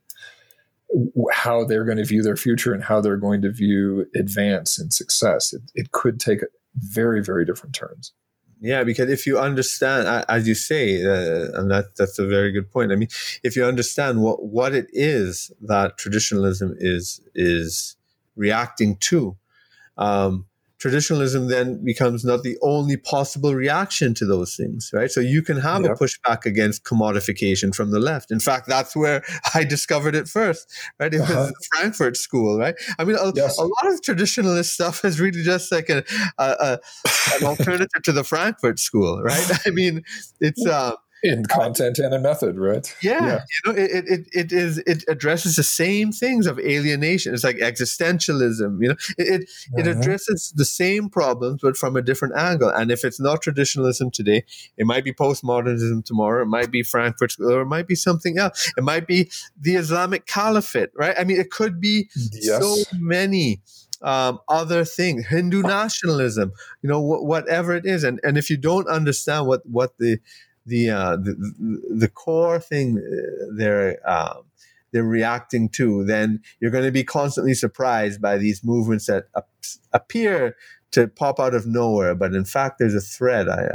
Speaker 3: how they're going to view their future and how they're going to view advance and success. It, it could take very, very different turns.
Speaker 2: Yeah, because if you understand, as you say, uh, and that that's a very good point. I mean, if you understand what what it is that traditionalism is is reacting to, um, traditionalism then becomes not the only possible reaction to those things, right? So you can have yep. a pushback against commodification from the left. In fact, that's where I discovered it first, right? It uh-huh. was Frankfurt School, right? I mean, a, yes. a, lot of traditionalist stuff is really just like a, a, a an alternative to the Frankfurt School, right? I mean, it's. Uh,
Speaker 3: in content and in method, right?
Speaker 2: Yeah, yeah. you know, it, it it is it addresses the same things of alienation. It's like existentialism. You know, it it, uh-huh. it addresses the same problems but from a different angle. And if it's not traditionalism today, it might be postmodernism tomorrow. It might be Frankfurt, or it might be something else. It might be the Islamic Caliphate, right? I mean, it could be yes. so many. Um, other things, Hindu nationalism, you know, wh- whatever it is, and and if you don't understand what what the the uh, the, the core thing uh, there um, they're reacting to, then you're going to be constantly surprised by these movements that ap- appear to pop out of nowhere, but in fact, there's a thread. I,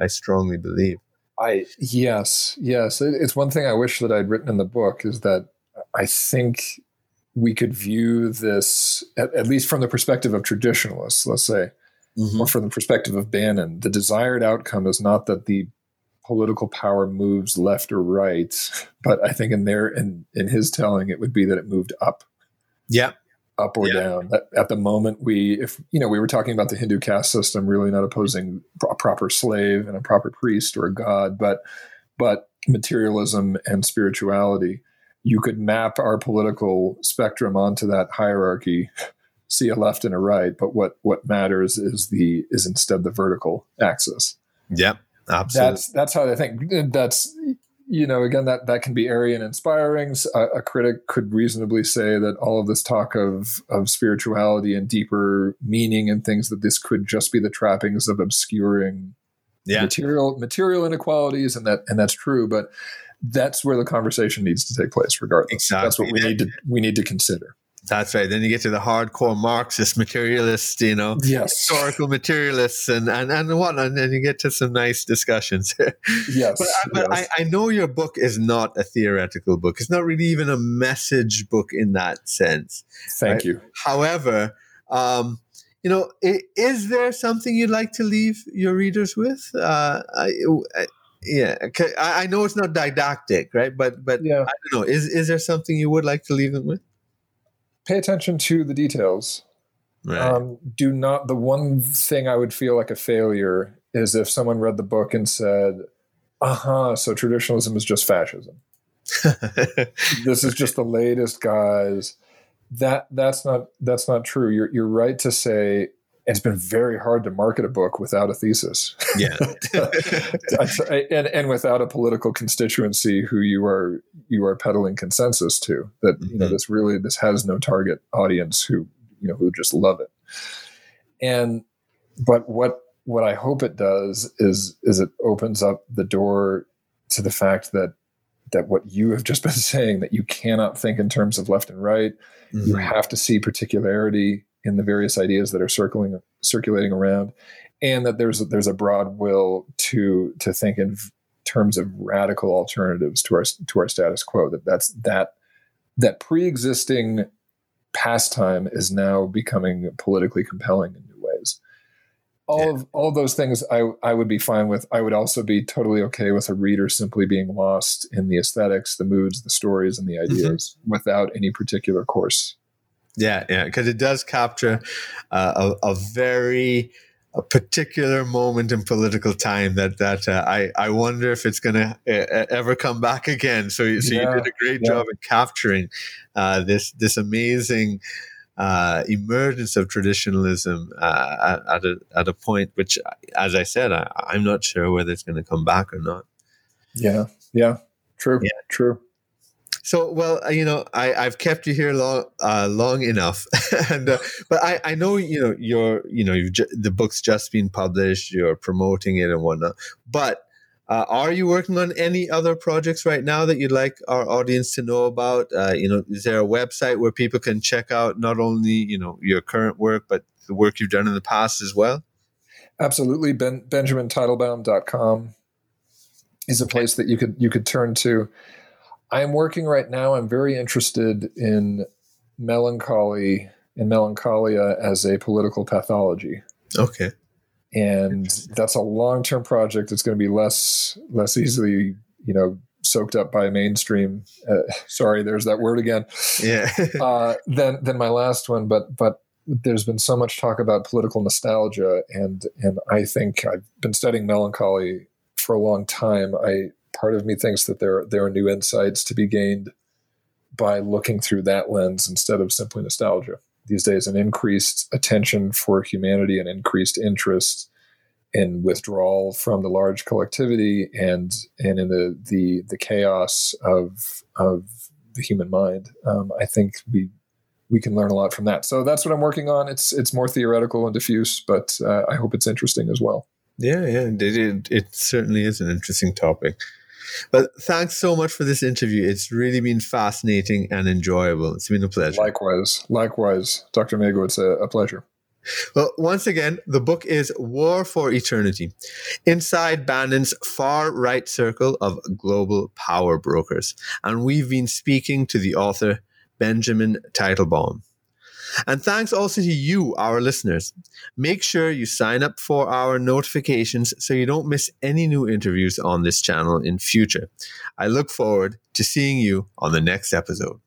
Speaker 2: I, I strongly believe.
Speaker 3: I yes, yes. It's one thing I wish that I'd written in the book is that I think we could view this at, at least from the perspective of traditionalists, let's say, mm-hmm. or from the perspective of Bannon. The desired outcome is not that the political power moves left or right, but I think in their in in his telling, it would be that it moved up.
Speaker 2: Yeah,
Speaker 3: up or yeah. down. At, at, the moment, we, if you know, we were talking about the Hindu caste system, really not opposing a proper slave and a proper priest or a god, but but materialism and spirituality. You could map our political spectrum onto that hierarchy, see a left and a right, but what what matters is the is instead the vertical axis.
Speaker 2: Yep, absolutely.
Speaker 3: That's that's how I think. That's you know, again, that that can be airy and inspiring. A, a, critic could reasonably say that all of this talk of of spirituality and deeper meaning and things that this could just be the trappings of obscuring yeah. material material inequalities, and that and that's true. But that's where the conversation needs to take place, regardless. Exactly. That's what we need to we need to consider.
Speaker 2: That's right. Then you get to the hardcore Marxist materialists, you know,
Speaker 3: yes.
Speaker 2: historical materialists and, and, and whatnot. And then you get to some nice discussions.
Speaker 3: yes.
Speaker 2: But, but yes. I, I know your book is not a theoretical book. It's not really even a message book in that sense.
Speaker 3: Thank right? you.
Speaker 2: However, um, you know, is there something you'd like to leave your readers with? Uh, I, I, yeah, I know it's not didactic, right? But but yeah. I don't know. Is is there something you would like to leave them with?
Speaker 3: Pay attention to the details. Right. Um, do not. The one thing I would feel like a failure is if someone read the book and said, "Uh huh," so traditionalism is just fascism. this is just the latest guys. That that's not that's not true. You're you're right to say it's been very hard to market a book without a thesis.
Speaker 2: Yeah.
Speaker 3: and, and without a political constituency who you are you are peddling consensus to that mm-hmm. you know mm-hmm. this really this has no target audience who you know who just love it. And but what what I hope it does is is it opens up the door to the fact that that what you have just been saying that you cannot think in terms of left and right. Mm-hmm. You have to see particularity in the various ideas that are circling circulating around, and that there's there's a broad will to to think in terms of radical alternatives to our to our status quo. That that's that that pre-existing pastime is now becoming politically compelling in new ways. All yeah. of all those things I I would be fine with. I would also be totally okay with a reader simply being lost in the aesthetics, the moods, the stories, and the mm-hmm. ideas mm-hmm. without any particular course
Speaker 2: yeah, yeah, because it does capture uh, a, a, very a particular moment in political time that that uh, I I wonder if it's going to uh, ever come back again. So, so yeah, you did a great yeah. job in capturing uh, this this amazing. Uh, emergence of traditionalism uh, at, at, a, at a point which, as I said, I, I'm not sure whether it's going to come back or not.
Speaker 3: Yeah, yeah, true, yeah. true.
Speaker 2: So, well, uh, you know, I, I've kept you here long, uh, long enough, and uh, but I, I know you know you're you know you've ju- the book's just been published, you're promoting it and whatnot. But uh, are you working on any other projects right now that you'd like our audience to know about? Uh, you know, is there a website where people can check out not only you know your current work but the work you've done in the past as well?
Speaker 3: Absolutely, ben, BenjaminTeitelbaum.com is a place that you could you could turn to. I am working right now. I'm very interested in melancholy and melancholia as a political pathology.
Speaker 2: Okay.
Speaker 3: And that's a long-term project. It's going to be less less easily, you know, soaked up by mainstream. Uh, sorry, there's that word again.
Speaker 2: Yeah.
Speaker 3: uh, than than my last one, but but there's been so much talk about political nostalgia, and and I think I've been studying melancholy for a long time. I part of me thinks that there there are new insights to be gained by looking through that lens instead of simply nostalgia. These days, an increased attention for humanity, an increased interest in withdrawal from the large collectivity and and in the the, the chaos of of the human mind. Um, I think we we can learn a lot from that. So that's what I'm working on. It's it's more theoretical and diffuse, but uh, I hope it's interesting as well.
Speaker 2: Yeah, yeah, it, it, it certainly is an interesting topic. But thanks so much for this interview. It's really been fascinating and enjoyable. It's been a pleasure.
Speaker 3: Likewise. Likewise. Dr. Meighoo, it's a, a pleasure.
Speaker 2: Well, once again, the book is War for Eternity Inside Bannon's Far Right Circle of Global Power Brokers. And we've been speaking to the author, Benjamin Teitelbaum. And thanks also to you, our listeners. Make sure you sign up for our notifications so you don't miss any new interviews on this channel in future. I look forward to seeing you on the next episode.